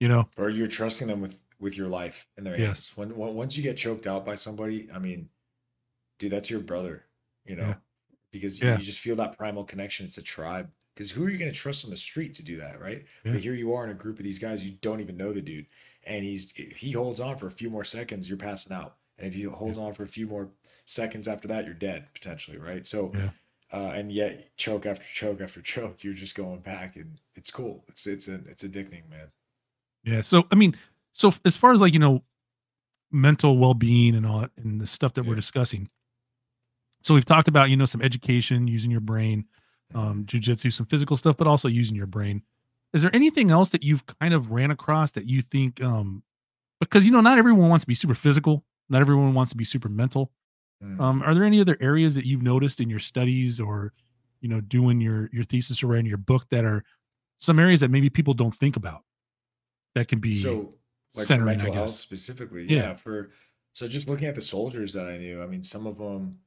you know, Or you're trusting them with with your life in their Yes. hands. When, when once you get choked out by somebody, I mean, dude, that's your brother, you know, Yeah. because you, Yeah. you just feel that primal connection. It's a tribe. Because who are you going to trust on the street to do that, right? Yeah. But here you are in a group of these guys you don't even know the dude, and he's he holds on for a few more seconds, you're passing out, and if he holds on for a few more seconds after that, you're dead potentially, right? So. Yeah. Uh, and yet, choke after choke after *laughs* choke, you're just going back, and it's cool. It's it's a, it's addicting, man. yeah. So I mean, so as far as like you know, mental well being and all that, and the stuff that we're discussing. So we've talked about you know some education using your brain, um, jujitsu, some physical stuff, but also using your brain. Is there anything else that you've kind of ran across that you think, um, because you know not everyone wants to be super physical, not everyone wants to be super mental. Mm. Um, are there any other areas that you've noticed in your studies or, you know, doing your your thesis or writing your book that are some areas that maybe people don't think about that can be so like centering, I guess. specifically Yeah. yeah. for so just looking at the soldiers that i knew i mean some of them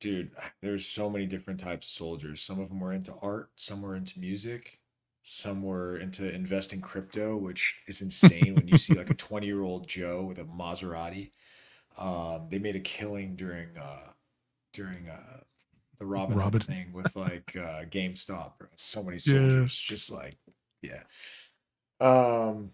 dude there's so many different types of soldiers some of them were into art some were into music some were into investing crypto which is insane when you see like a *laughs* 20 year old joe with a maserati. Um they made a killing during uh during uh the robin, Robin. thing with like uh gamestop so many *laughs* Yeah. soldiers just like yeah. Um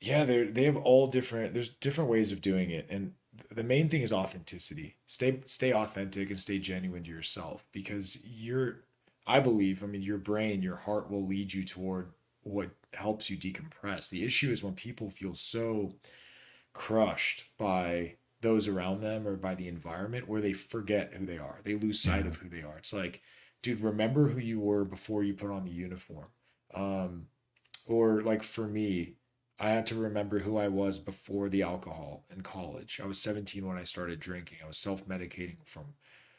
yeah they they have all different there's different ways of doing it. And the main thing is authenticity. Stay stay authentic and stay genuine to yourself because you're i believe i mean your brain your heart will lead you toward what helps you decompress the issue is when people feel so crushed by those around them or by the environment where they forget who they are. They lose sight Yeah. of who they are. It's like, dude, remember who you were before you put on the uniform. Um, or like for me, I had to remember who I was before the alcohol in college. I was 17 when I started drinking. I was self-medicating from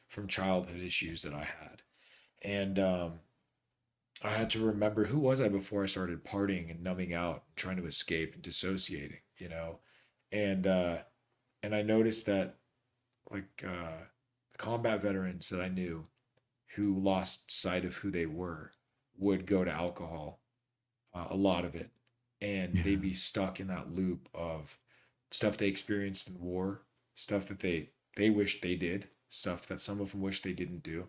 from childhood issues that I had. And um, I had to remember who was I before I started partying and numbing out, trying to escape and dissociating, you know? And uh and I noticed that like uh the combat veterans that I knew who lost sight of who they were would go to alcohol, uh, a lot of it, and Yeah. they'd be stuck in that loop of stuff they experienced in war, stuff that they they wished they did, stuff that some of them wish they didn't do.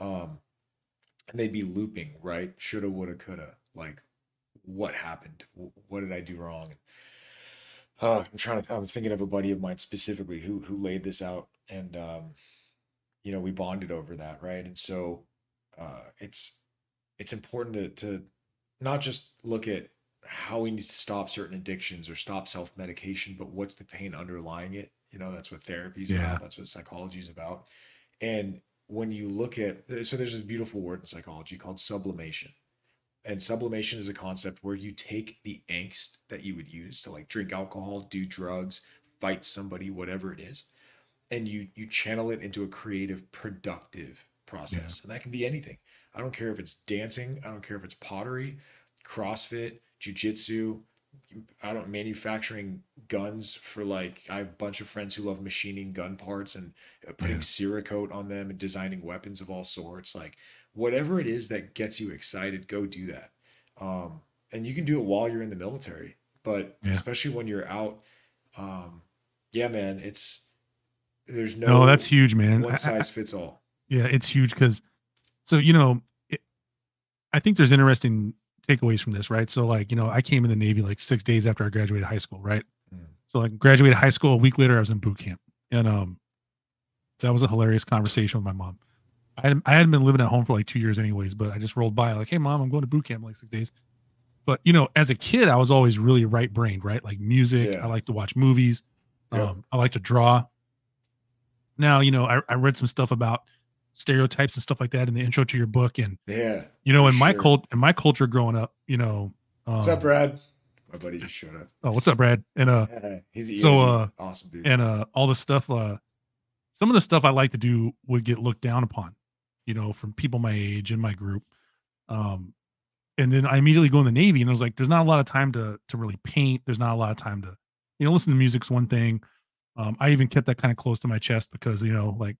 Um, and they'd be looping, right? Shoulda, woulda, coulda. Like, what happened? What did I do wrong? Uh, I'm trying to. I'm thinking of a buddy of mine specifically who who laid this out, and um, you know, we bonded over that, right? And so, uh, it's it's important to to not just look at how we need to stop certain addictions or stop self medication, but what's the pain underlying it. You know, that's what therapy is Yeah. about. That's what psychology is about. And when you look at, so there's this beautiful word in psychology called sublimation. And sublimation is a concept where you take the angst that you would use to like drink alcohol, do drugs, fight somebody, whatever it is, and you you channel it into a creative, productive process. And that can be anything. I don't care if it's dancing, I don't care if it's pottery, CrossFit, jujitsu, I don't manufacturing guns for like I have a bunch of friends who love machining gun parts and uh, putting Yeah. Cerakote on them and designing weapons of all sorts. Like whatever it is that gets you excited, go do that. Um, and you can do it while you're in the military, but Yeah. especially when you're out, um, yeah, man, it's there's no No, that's huge, man. One size fits all. Yeah, it's huge because, so you know, it, I think there's interesting takeaways from this, right? So like, you know, I came in the Navy like six days after I graduated high school, right? So like, graduated high school a week later, I was in boot camp, and um, that was a hilarious conversation with my mom. I hadn't, I hadn't been living at home for like two years, anyways, but I just rolled by like, hey, mom, I'm going to boot camp in like six days. But you know, as a kid, I was always really right brained, right? Like music, Yeah. I like to watch movies, Yep. um, I like to draw. Now, you know, I, I read some stuff about stereotypes and stuff like that in the intro to your book, and Yeah. you know, in my cult, in my culture growing up, you know, um, What's up, Brad? My buddy just showed up. Oh, what's up, Brad? And uh, He's so, uh, awesome dude. and uh, all the stuff, uh, some of the stuff I like to do would get looked down upon, you know, from people my age in my group. Um, and then I immediately go in the Navy, and I was like, there's not a lot of time to to really paint. There's not a lot of time to, you know, listen to music's one thing. Um, I even kept that kind of close to my chest because you know, like,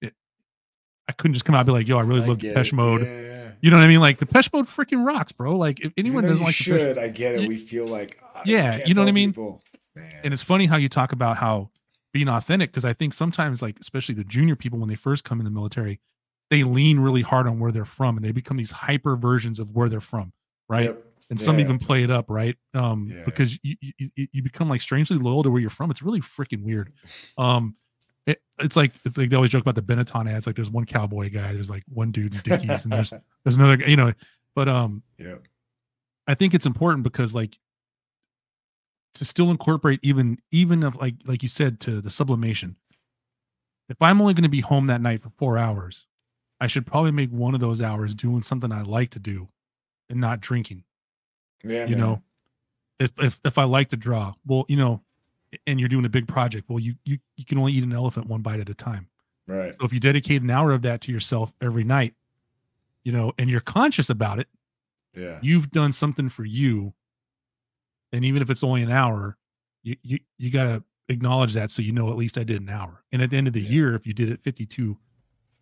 it, I couldn't just come out and be like, yo, I really I love Depeche. Mode. Yeah, yeah. You know what I mean? Like Depeche Mode freaking rocks, bro. Like if anyone doesn't like should, I get it. We feel like I Yeah, you know what I mean? people. And it's funny how you talk about how being authentic because I think sometimes like especially the junior people when they first come in the military, they lean really hard on where they're from and they become these hyper versions of where they're from, right? Yep. And some Yeah. even play it up, right? Um, Yeah. because you, you you you become like strangely loyal to where you're from. It's really freaking weird. Um, it, it's like it's like they always joke about the Benetton ads. Like there's one cowboy guy, there's like one dude in Dickies, and there's *laughs* there's another, you know. But um, yeah, I think it's important because like to still incorporate even even of like like you said to the sublimation. If I'm only going to be home that night for 4 hours, I should probably make one of those hours doing something I like to do and not drinking. Yeah, you man. know, if if if I like to draw, well, you know, and you're doing a big project, well, you you you can only eat an elephant one bite at a time. Right. So if you dedicate an hour of that to yourself every night, you know, and you're conscious about it, Yeah. you've done something for you and even if it's only an hour you you, you got to acknowledge that so you know at least i did an hour and at the end of the Yeah. year if you did it 52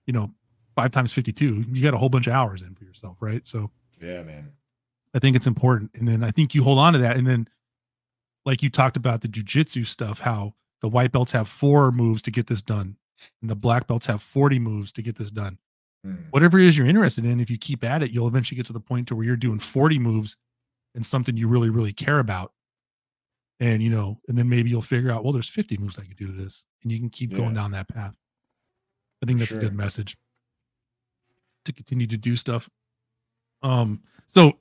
you know five times 52 you got a whole bunch of hours in for yourself right so Yeah, man. i think it's important and then i think you hold on to that and then like you talked about the jujitsu stuff how the white belts have four moves to get this done and the black belts have 40 moves to get this done Mm. whatever it is you're interested in, if you keep at it, you'll eventually get to the point to where you're doing 40 moves and something you really, really care about. And you know, and then maybe you'll figure out, well, there's 50 moves I could do to this. And you can keep going down that path. I think that's a good message to continue to do stuff. Um, so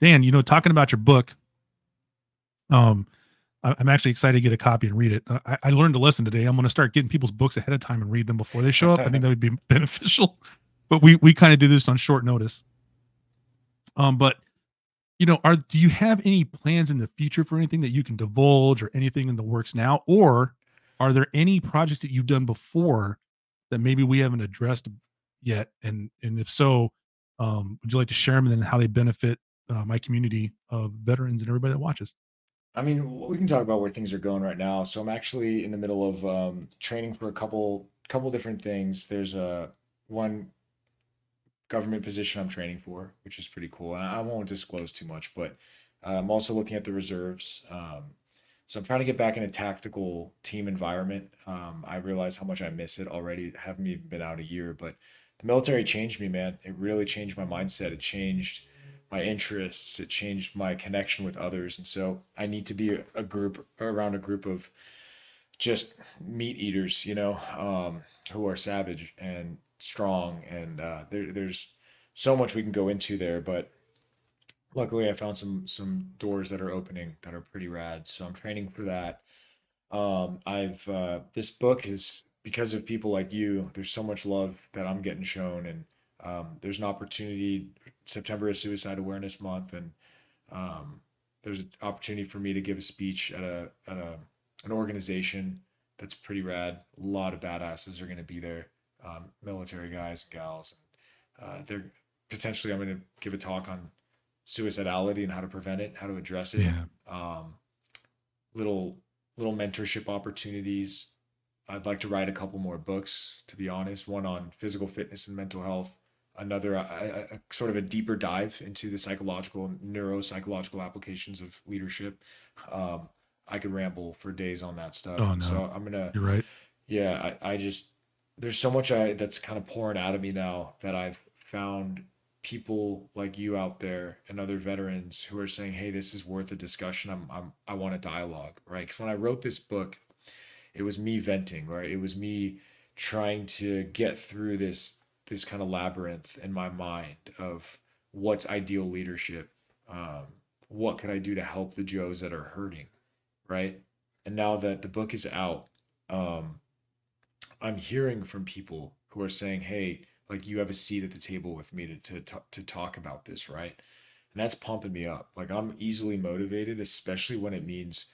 Dan, you know, talking about your book, um, I'm actually excited to get a copy and read it. I, I learned a lesson today. I'm going to start getting people's books ahead of time and read them before they show up. I think that would be *laughs* beneficial. But we we kind of do this on short notice. Um, but you know, are do you have any plans in the future for anything that you can divulge or anything in the works now, or are there any projects that you've done before that maybe we haven't addressed yet? And and if so, um, would you like to share them and how they benefit uh, my community of veterans and everybody that watches? I mean, we can talk about where things are going right now. So I'm actually in the middle of um, training for a couple couple different things. There's a one government position I'm training for, which is pretty cool. I, I won't disclose too much, but uh, I'm also looking at the reserves. Um, so I'm trying to get back in a tactical team environment. Um, I realize how much I miss it already. Haven't even been out a year, but the military changed me, man. It really changed my mindset. It changed my interests. It changed my connection with others, and so I need to be a, group around a group of just meat eaters, you know, um, who are savage and strong. And uh, there, there's so much we can go into there, but luckily I found some some doors that are opening that are pretty rad. So I'm training for that. Um, I've uh, this book is because of people like you. There's so much love that I'm getting shown, and um, there's an opportunity. September is Suicide Awareness Month, and um, there's an opportunity for me to give a speech at a at a an organization that's pretty rad. A lot of badasses are going to be there, um, military guys and gals. Uh, they're potentially I'm going to give a talk on suicidality and how to prevent it, how to address it. Yeah. Um, little little mentorship opportunities. I'd like to write a couple more books, to be honest. One on physical fitness and mental health. Another, a, a, a sort of a deeper dive into the psychological and neuropsychological applications of leadership. Um, I could ramble for days on that stuff. Oh no, so I'm gonna, you're right. yeah, I, I just there's so much I that's kind of pouring out of me now that I've found people like you out there and other veterans who are saying, "Hey, this is worth a discussion. I'm, I'm I want a dialogue." Right? Because when I wrote this book, it was me venting, right? It was me trying to get through this this kind of labyrinth in my mind of what's ideal leadership. Um, what can I do to help the Joes that are hurting, right? And now that the book is out, um, I'm hearing from people who are saying, "Hey, like you have a seat at the table with me to to to, to talk about this, right?" And that's pumping me up. Like I'm easily motivated, especially when it means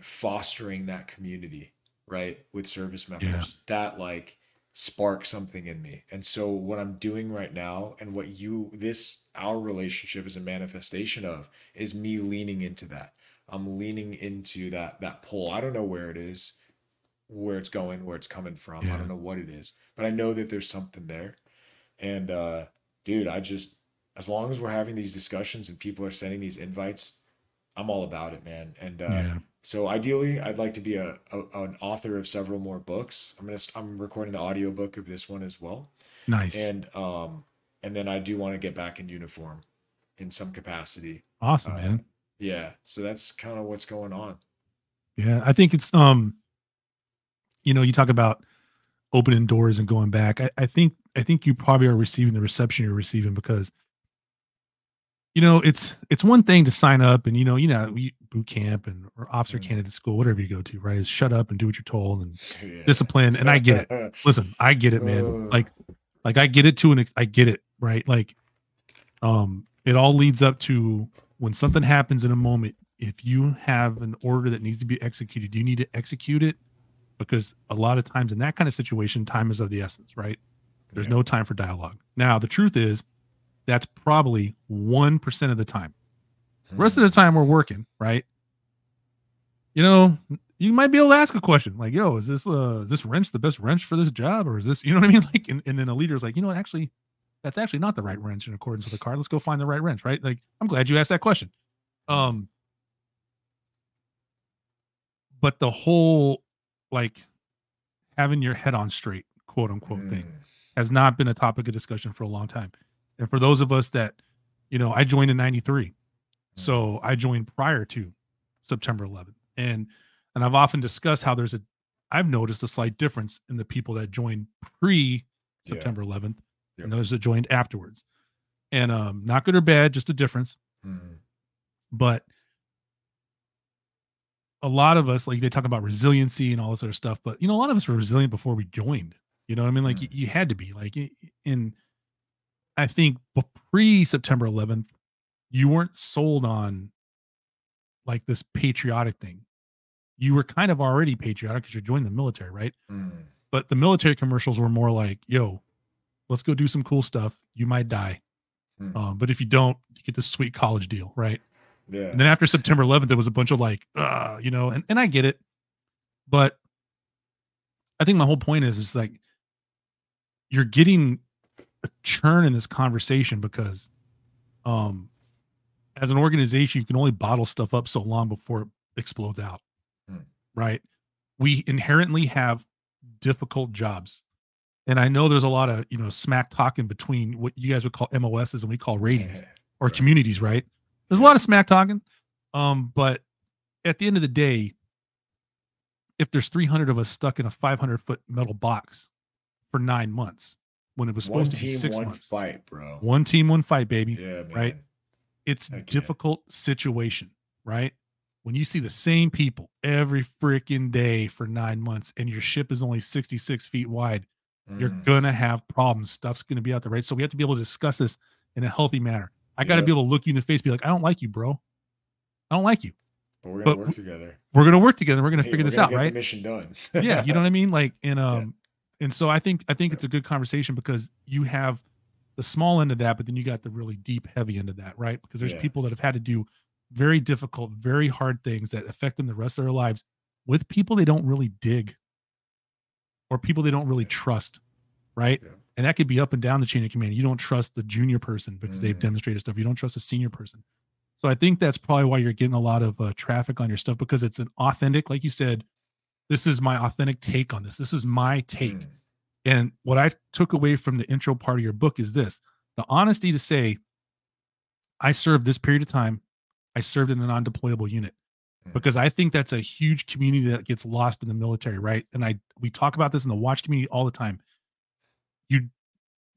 fostering that community, right, with service Yeah. members. That like sparks something in me. And so what I'm doing right now and what you this our relationship is a manifestation of is me leaning into that. I'm leaning into that that pull. I don't know where it is where it's going, where it's coming from. I don't know what it is, but I know that there's something there. And uh, dude, I just as long as we're having these discussions and people are sending these invites, I'm all about it, man. And uh, Yeah. So ideally, I'd like to be a, a an author of several more books. I'm gonna st- I'm recording the audiobook of this one as well, Nice. and um and then I do want to get back in uniform in some capacity. Awesome, Uh, man. yeah, so that's kind of what's going on. Yeah. I think it's um, you know, you talk about opening doors and going back. I, I think I think you probably are receiving the reception you're receiving because you know it's it's one thing to sign up and you know you know boot camp and or officer Mm. candidate school whatever you go to right is shut up and do what you're told and Yeah. discipline and I get it. Listen, I get it, man. *laughs* Like, like I get it to an ex- I get it, right? Like, um, it all leads up to when something happens in a moment. If you have an order that needs to be executed, you need to execute it because a lot of times in that kind of situation, time is of the essence, right? There's Yeah. no time for dialogue. Now, the truth is, that's probably one percent of the time. The rest of the time, we're working, right? You know, you might be able to ask a question like, "Yo, is this uh, is this wrench the best wrench for this job, or is this?" You know what I mean? *laughs* Like, and, and then a leader's like, "You know, what? actually, that's actually not the right wrench in accordance with the card. Let's go find the right wrench." Right? Like, I'm glad you asked that question. Um, but the whole like having your head on straight, quote unquote, thing Mm. has not been a topic of discussion for a long time. And for those of us that, you know, I joined in 93. So I joined prior to September 11th. And and I've often discussed how there's a I've noticed a slight difference in the people that joined pre Yeah. September 11th Yep. and those that joined afterwards. And um not good or bad, just a difference. Mm. But a lot of us like they talk about resiliency and all this other stuff, but you know, a lot of us were resilient before we joined. You know what I mean? Like Mm. you, you had to be like in I think pre September 11th, you weren't sold on like this patriotic thing. You were kind of already patriotic because you're joining the military, right? Mm. But the military commercials were more like, yo, let's go do some cool stuff. You might die. Hmm. Um, but if you don't, you get this sweet college deal, right? Yeah. And then after September 11th, there was a bunch of like, uh, you know, and, and I get it. But I think my whole point is, is like, you're getting a churn in this conversation because, um, as an organization, you can only bottle stuff up so long before it explodes out. Hmm. Right. We inherently have difficult jobs. And I know there's a lot of, you know, smack talking between what you guys would call MOSs and we call ratings or Right. communities, right? There's a lot of smack talking. Um, but at the end of the day, if there's 300 of us stuck in a 500 foot metal box for nine months when it was supposed to be six one months, fight, bro. one team, one fight, baby. yeah, man. right? It's Heck yeah. difficult situation, right? When you see the same people every freaking day for nine months and your ship is only 66 feet wide, you're Mm. gonna have problems. Stuff's gonna be out there, right? So we have to be able to discuss this in a healthy manner. I got to Yep. be able to look you in the face, be like, I don't like you, bro. I don't like you. But we're gonna work together. We're gonna work together. We're gonna Hey, figure we're this gonna out, right? Mission done. yeah, you know what I mean? Like, and *laughs* um, and so I think I think it's a good conversation because you have the small end of that, but then you got the really deep, heavy end of that, right? Because there's Yeah. people that have had to do very difficult, very hard things that affect them the rest of their lives with people they don't really dig or people they don't really Yeah. trust, right? Yeah. And that could be up and down the chain of command. You don't trust the junior person because they've Mhm. demonstrated stuff. You don't trust the senior person. So I think that's probably why you're getting a lot of uh, traffic on your stuff because it's an authentic, like you said, this is my authentic take on this. This is my take. Mm. And what I took away from the intro part of your book is this the honesty to say, I served this period of time, I served in a non deployable unit. Mm. Because I think that's a huge community that gets lost in the military, right? And I we talk about this in the watch community all the time. You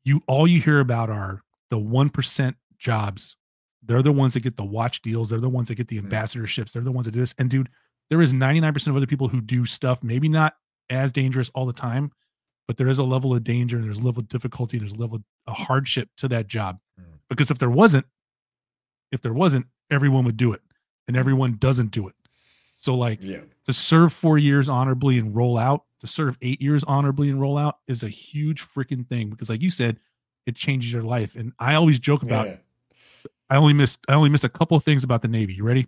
you all you hear about are the one percent jobs. They're the ones that get the watch deals. They're the ones that get the Mm. ambassadorships. They're the ones that do this. And dude, there is 99% of other people who do stuff, maybe not as dangerous all the time, but there is a level of danger and there's a level of difficulty, there's a level of hardship to that job. Mm. Because if there wasn't, if there wasn't, everyone would do it. And everyone doesn't do it. So like Yeah. to serve four years honorably and roll out, to serve eight years honorably and roll out is a huge freaking thing because like you said, it changes your life. And I always joke about Yeah. I only missed I only missed a couple of things about the Navy. You ready?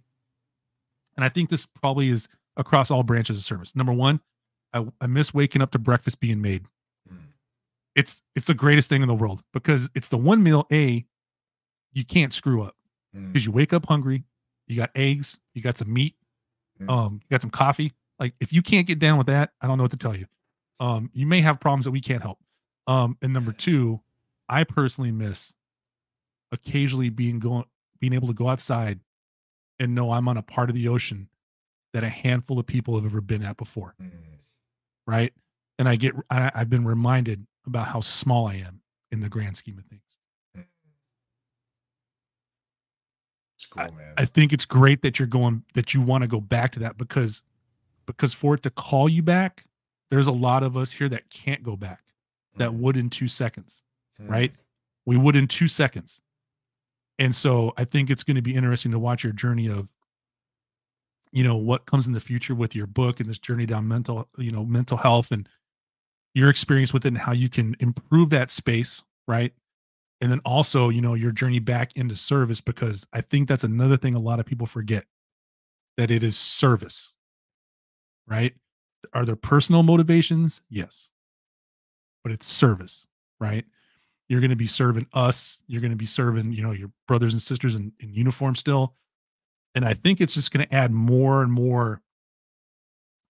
And I think this probably is across all branches of service. Number one, I, I miss waking up to breakfast being made. Mm. It's it's the greatest thing in the world because it's the one meal a you can't screw up Mm. because you wake up hungry, you got eggs, you got some meat, Mm. um, you got some coffee. Like if you can't get down with that, I don't know what to tell you. Um, you may have problems that we can't help. Um, and number two, I personally miss occasionally being going being able to go outside and know I'm on a part of the ocean that a handful of people have ever been at before, Mm. right? And I get I, I've been reminded about how small I am in the grand scheme of things. It's cool, man. I think it's great that you're going that you want to go back to that because because for it to call you back, there's a lot of us here that can't go back that Mm. would in two seconds. Mm. right? We would in two seconds. And so I think it's going to be interesting to watch your journey of, you know, what comes in the future with your book and this journey down mental, you know, mental health and your experience with it and how you can improve that space, right? And then also, you know, your journey back into service because I think that's another thing a lot of people forget that it is service, right? Are there personal motivations? Yes. But it's service, right? You're going to be serving us you're going to be serving you know your brothers and sisters in, in uniform still and i think it's just going to add more and more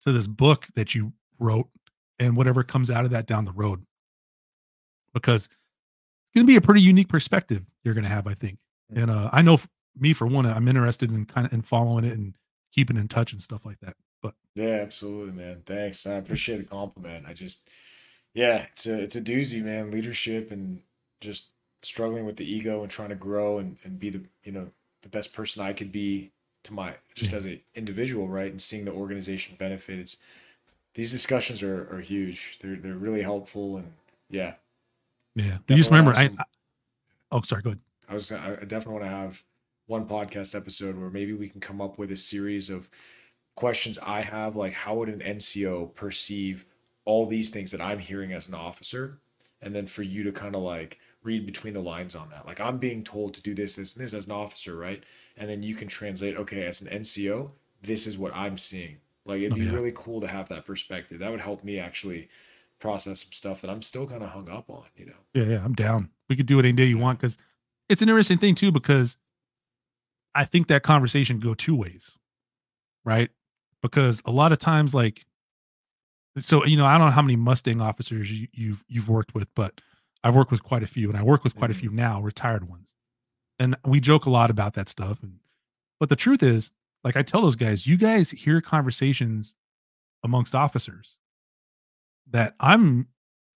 to this book that you wrote and whatever comes out of that down the road because it's going to be a pretty unique perspective you're going to have i think and uh, i know me for one i'm interested in kind of in following it and keeping in touch and stuff like that but Yeah, absolutely, man. Thanks. I appreciate the compliment. I just, yeah, it's a it's a doozy, man. Leadership and just struggling with the ego and trying to grow and, and be the you know the best person I could be to my just mm. as an individual, right? And seeing the organization benefit. It's these discussions are, are huge. They're they're really helpful and yeah. Yeah. You just remember, have I, I- oh, sorry, go ahead. I was I definitely want to have one podcast episode where maybe we can come up with a series of questions I have, like how would an NCO perceive all these things that I'm hearing as an officer, and then for you to kind of like read between the lines on that. Like I'm being told to do this, this, and this as an officer, right? And then you can translate, okay, as an NCO, this is what I'm seeing. Like it'd Oh, be yeah. really cool to have that perspective. That would help me actually process some stuff that I'm still kind of hung up on, you know. Yeah, yeah, I'm down. We could do it any day you want because it's an interesting thing too. Because I think that conversation go two ways, right? Because a lot of times, like, so you know, I don't know how many Mustang officers you, you've you've worked with, but I've worked with quite a few, and I work with quite a Mhm. few now, retired ones, and we joke a lot about that stuff. And but the truth is, like I tell those guys, you guys hear conversations amongst officers that I'm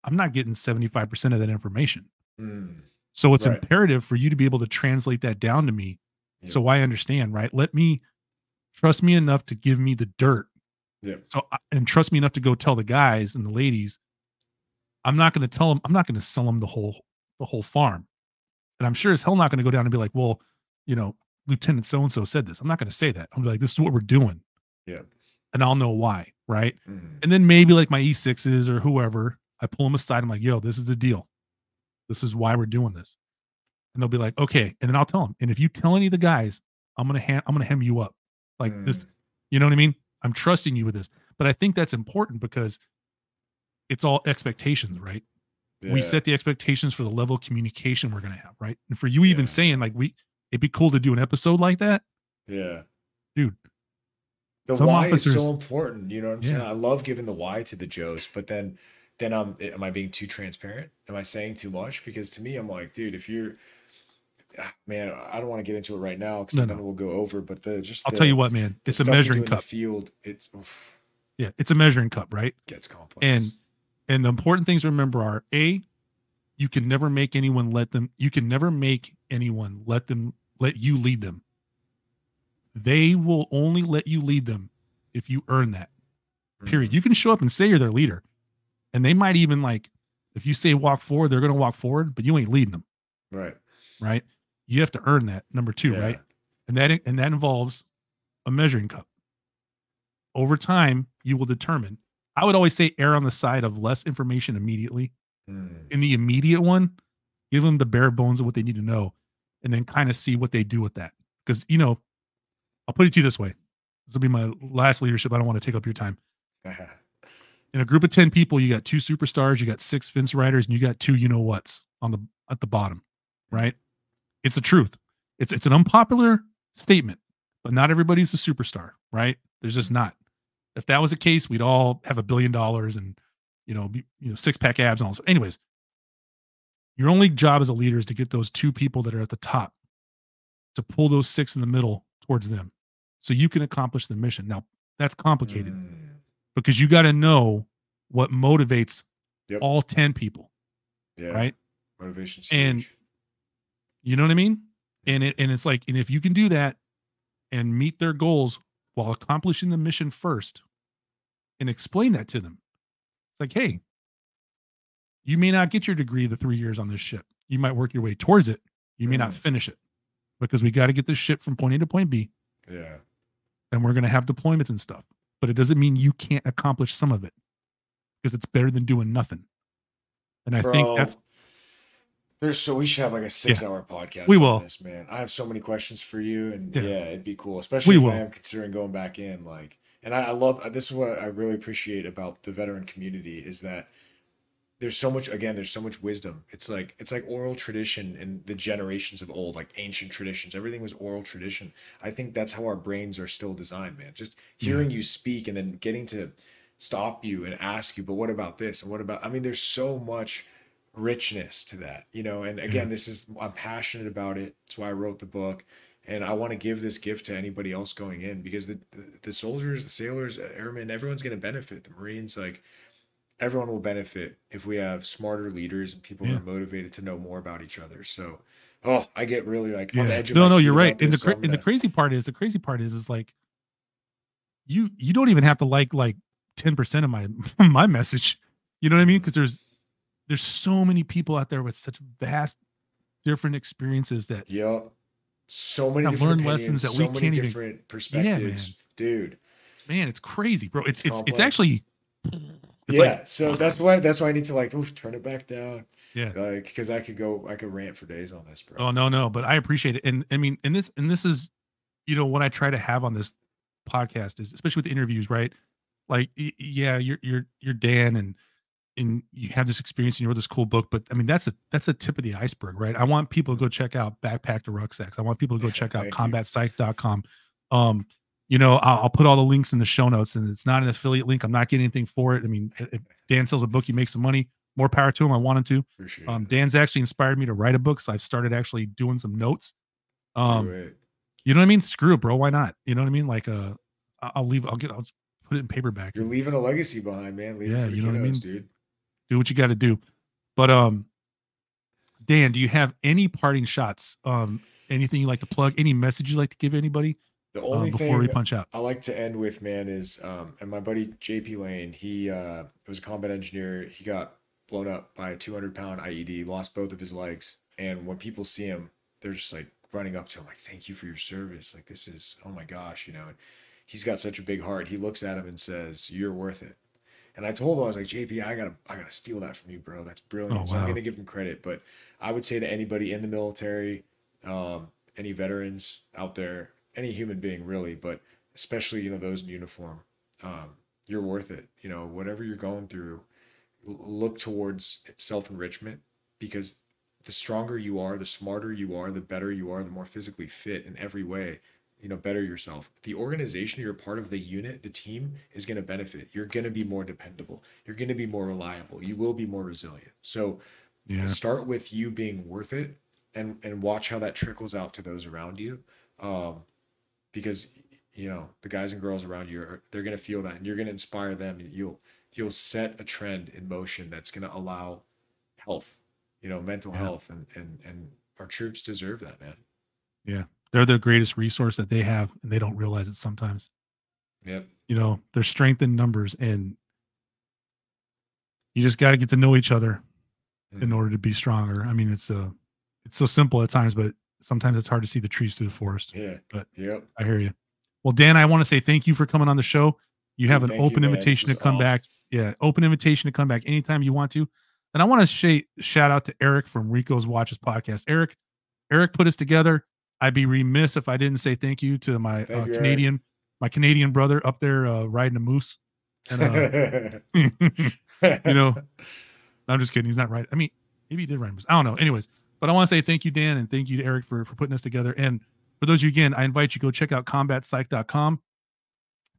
I'm not getting 75% of that information. Mm, So it's Right. imperative for you to be able to translate that down to me so I understand, right? Let me trust me enough to give me the dirt. Yep. So and trust me enough to go tell the guys and the ladies I'm not going to tell them I'm not going to sell them the whole the whole farm. And I'm sure as hell not going to go down and be like, "Well, you know, Lieutenant so and so said this." I'm not going to say that. I'm like, "This is what we're doing." Yeah. And I'll know why, right? mm, And then maybe like my E6s or whoever, I pull them aside. I'm like, yo, this is the deal. This is why we're doing this. And they'll be like, okay. And then I'll tell them. And if you tell any of the guys, I'm gonna ham- I'm gonna hem you up. Like this, mm, you know what I mean? I'm trusting you with this. But I think that's important because it's all expectations, right? We set the expectations for the level of communication we're gonna have, right? And for you even Yeah. saying like we it'd be cool to do an episode like that, Yeah. dude. The Some why is so important. You know what I'm saying? I love giving the why to the Joes, but then then I'm am I being too transparent? Am I saying too much? Because to me, I'm like, dude, if you're man, I don't want to get into it right now because No, then no. we'll go over. But the just I'll the, tell you what, man, it's a stuff you do measuring cup. field. It's oof, Yeah, it's a measuring cup, right? gets complex. And and the important things to remember are a you can never make anyone let them you can never make anyone let them let you lead them. They will only let you lead them if you earn that. Period. Mhm. You can show up and say you're their leader. And they might even like if you say walk forward, they're going to walk forward, but you ain't leading them, right. right? You have to earn that. Number 2, Yeah. right? And that and that involves a measuring cup. Over time, you will determine. I would always say err on the side of less information immediately Mm, in the immediate one, give them the bare bones of what they need to know, and then kind of see what they do with that. Because you know, I'll put it to you this way: this will be my last leadership. I don't want to take up your time. *laughs* In a group of ten people, you got two superstars, you got six fence riders, and you got two you know what's on the at the bottom, right? It's the truth. It's it's an unpopular statement, but not everybody's a superstar, right? There's just not. If that was the case, we'd all have a billion dollars and you know, be, you know, six pack abs and all this. Anyways, your only job as a leader is to get those two people that are at the top to pull those six in the middle towards them so you can accomplish the mission. Now, that's complicated mm, because you got to know what motivates Yep. all 10 people, yeah. right? Motivation's And-. You know what I mean? And it and it's like and if you can do that and meet their goals while accomplishing the mission first and explain that to them. It's like, hey, you may not get your degree the 3 years on this ship. You might work your way towards it. You may not Mhm. finish it because we got to get this ship from point A to point B Yeah. and we're going to have deployments and stuff. But it doesn't mean you can't accomplish some of it because it's better than doing nothing. And I think that's There's so we should have like a six hour podcast. We on will. this, man. I have so many questions for you, and Yeah. yeah, it'd be cool, especially We if will. I am considering going back in. Like, and I, I love uh, this is what I really appreciate about the veteran community is that there's so much again there's so much wisdom it's like it's like oral tradition in the generations of old like ancient traditions everything was oral tradition i think that's how our brains are still designed man just hearing you speak and then getting to stop you and ask you but what about this and what about i mean there's so much richness to that you know and again mm-hmm. this is i'm passionate about it that's why i wrote the book and i want to give this gift to anybody else going in because the the, the soldiers the sailors uh, airmen everyone's going to benefit the marines like everyone will benefit if we have smarter leaders and people Yeah. who are motivated to know more about each other. So oh, I get really like on the edge of No, no, you're right. And the cra- and the gonna- crazy part is the crazy part is is like you you don't even have to like like 10% of my *laughs* my message. You know what I mean? Because there's there's so many people out there with such vast different experiences that Yep. So many Have different learned lessons that so we can't even- different perspectives, man. dude. man, it's crazy, bro. It's it's it's complex. actually it's yeah, like so that's why that's why I need to like oof, turn it back down. Yeah. Like because I could go I could rant for days on this, bro. Oh no, no, but I appreciate it. And I mean, and this and this is, you know, what I try to have on this podcast is especially with the interviews, right? Like, yeah, you're you're you're Dan and and you have this experience and you wrote this cool book, but I mean that's a that's a tip of the iceberg, right? I want people to go check out Backpack to Rucksacks. I want people to go check out *laughs* combatpsych.com. Um, you know, I'll, I'll put all the links in the show notes, and it's not an affiliate link. I'm not getting anything for it. I mean, if Dan sells a book, he makes some money. More power to him. I want him to. Um. Dan's actually inspired me to write a book, so I've started actually doing some notes. Um, it. you know what I mean? Screw it, bro. Why not? You know what I mean? Like, uh, I'll leave. I'll get. I'll put it in paperback. You're leaving a legacy behind, man. Leave Yeah, you know what I mean? dude. Do what you got to do. But um, Dan, do you have any parting shots? Um, anything you like to plug? Any message you like to give anybody The um, only before we punch out? I like to end with, man, is um, and my buddy JP Lane, he uh, was a combat engineer. He got blown up by a 200 pound IED, lost both of his legs. And when people see him, they're just like running up to him, like, thank you for your service. Like, this is, oh my gosh, you know. And he's got such a big heart. He looks at him and says, you're worth it. And I told him, I was like, JP, I gotta, I gotta steal that from you, bro. That's brilliant. Oh, So I'm gonna give him credit. But I would say to anybody in the military, um, any veterans out there, any human being really, but especially you know those in uniform, um, you're worth it. You know whatever you're going through, look towards self enrichment because the stronger you are, the smarter you are, the better you are, the more physically fit in every way. You know, better yourself. The organization you're a part of, the unit, the team is going to benefit. You're going to be more dependable. You're going to be more reliable. You will be more resilient. So Yeah, start with you being worth it and and watch how that trickles out to those around you um because you know the guys and girls around you are they're going to feel that and you're going to inspire them and you'll you'll set a trend in motion that's going to allow health you know mental Yeah. health and and and our troops deserve that man they're the greatest resource that they have, and they don't realize it sometimes. yep You know, there's strength in numbers, and you just got to get to know each other in Mhm. order to be stronger. I mean, it's uh it's so simple at times, but sometimes it's hard to see the trees through the forest. yeah But- yep I hear you. Well, Dan, I want to say thank you for coming on the show. You Dude, have an thank you, open invitation to come awesome. back. Yeah, open invitation to come back anytime you want to. And I want to sh- shout out to Eric from Rico's Watches podcast. Eric, Eric put us together. I'd be remiss if I didn't say thank you to my uh, you, Eric. Canadian, my Canadian brother up there uh, riding a moose. And uh, *laughs* you know, *laughs* I'm just kidding. He's not right. I mean, maybe he did ride a moose. I don't know. Anyways, but I want to say thank you, Dan, and thank you to Eric for for putting this together. And for those of you again, I invite you to go check out combatpsych.com.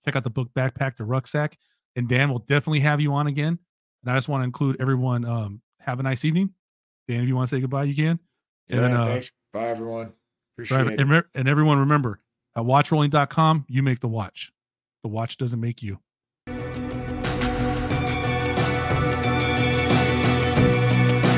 Check out the book Backpack to Rucksack. And Dan will definitely have you on again. And I just want to include everyone. Um, have a nice evening. Dan, if you want to say goodbye, you can. yeah, then, uh, thanks bye everyone appreciate Driver, it and, re- and everyone remember at watchrolling.com, you make the watch. The watch doesn't make you.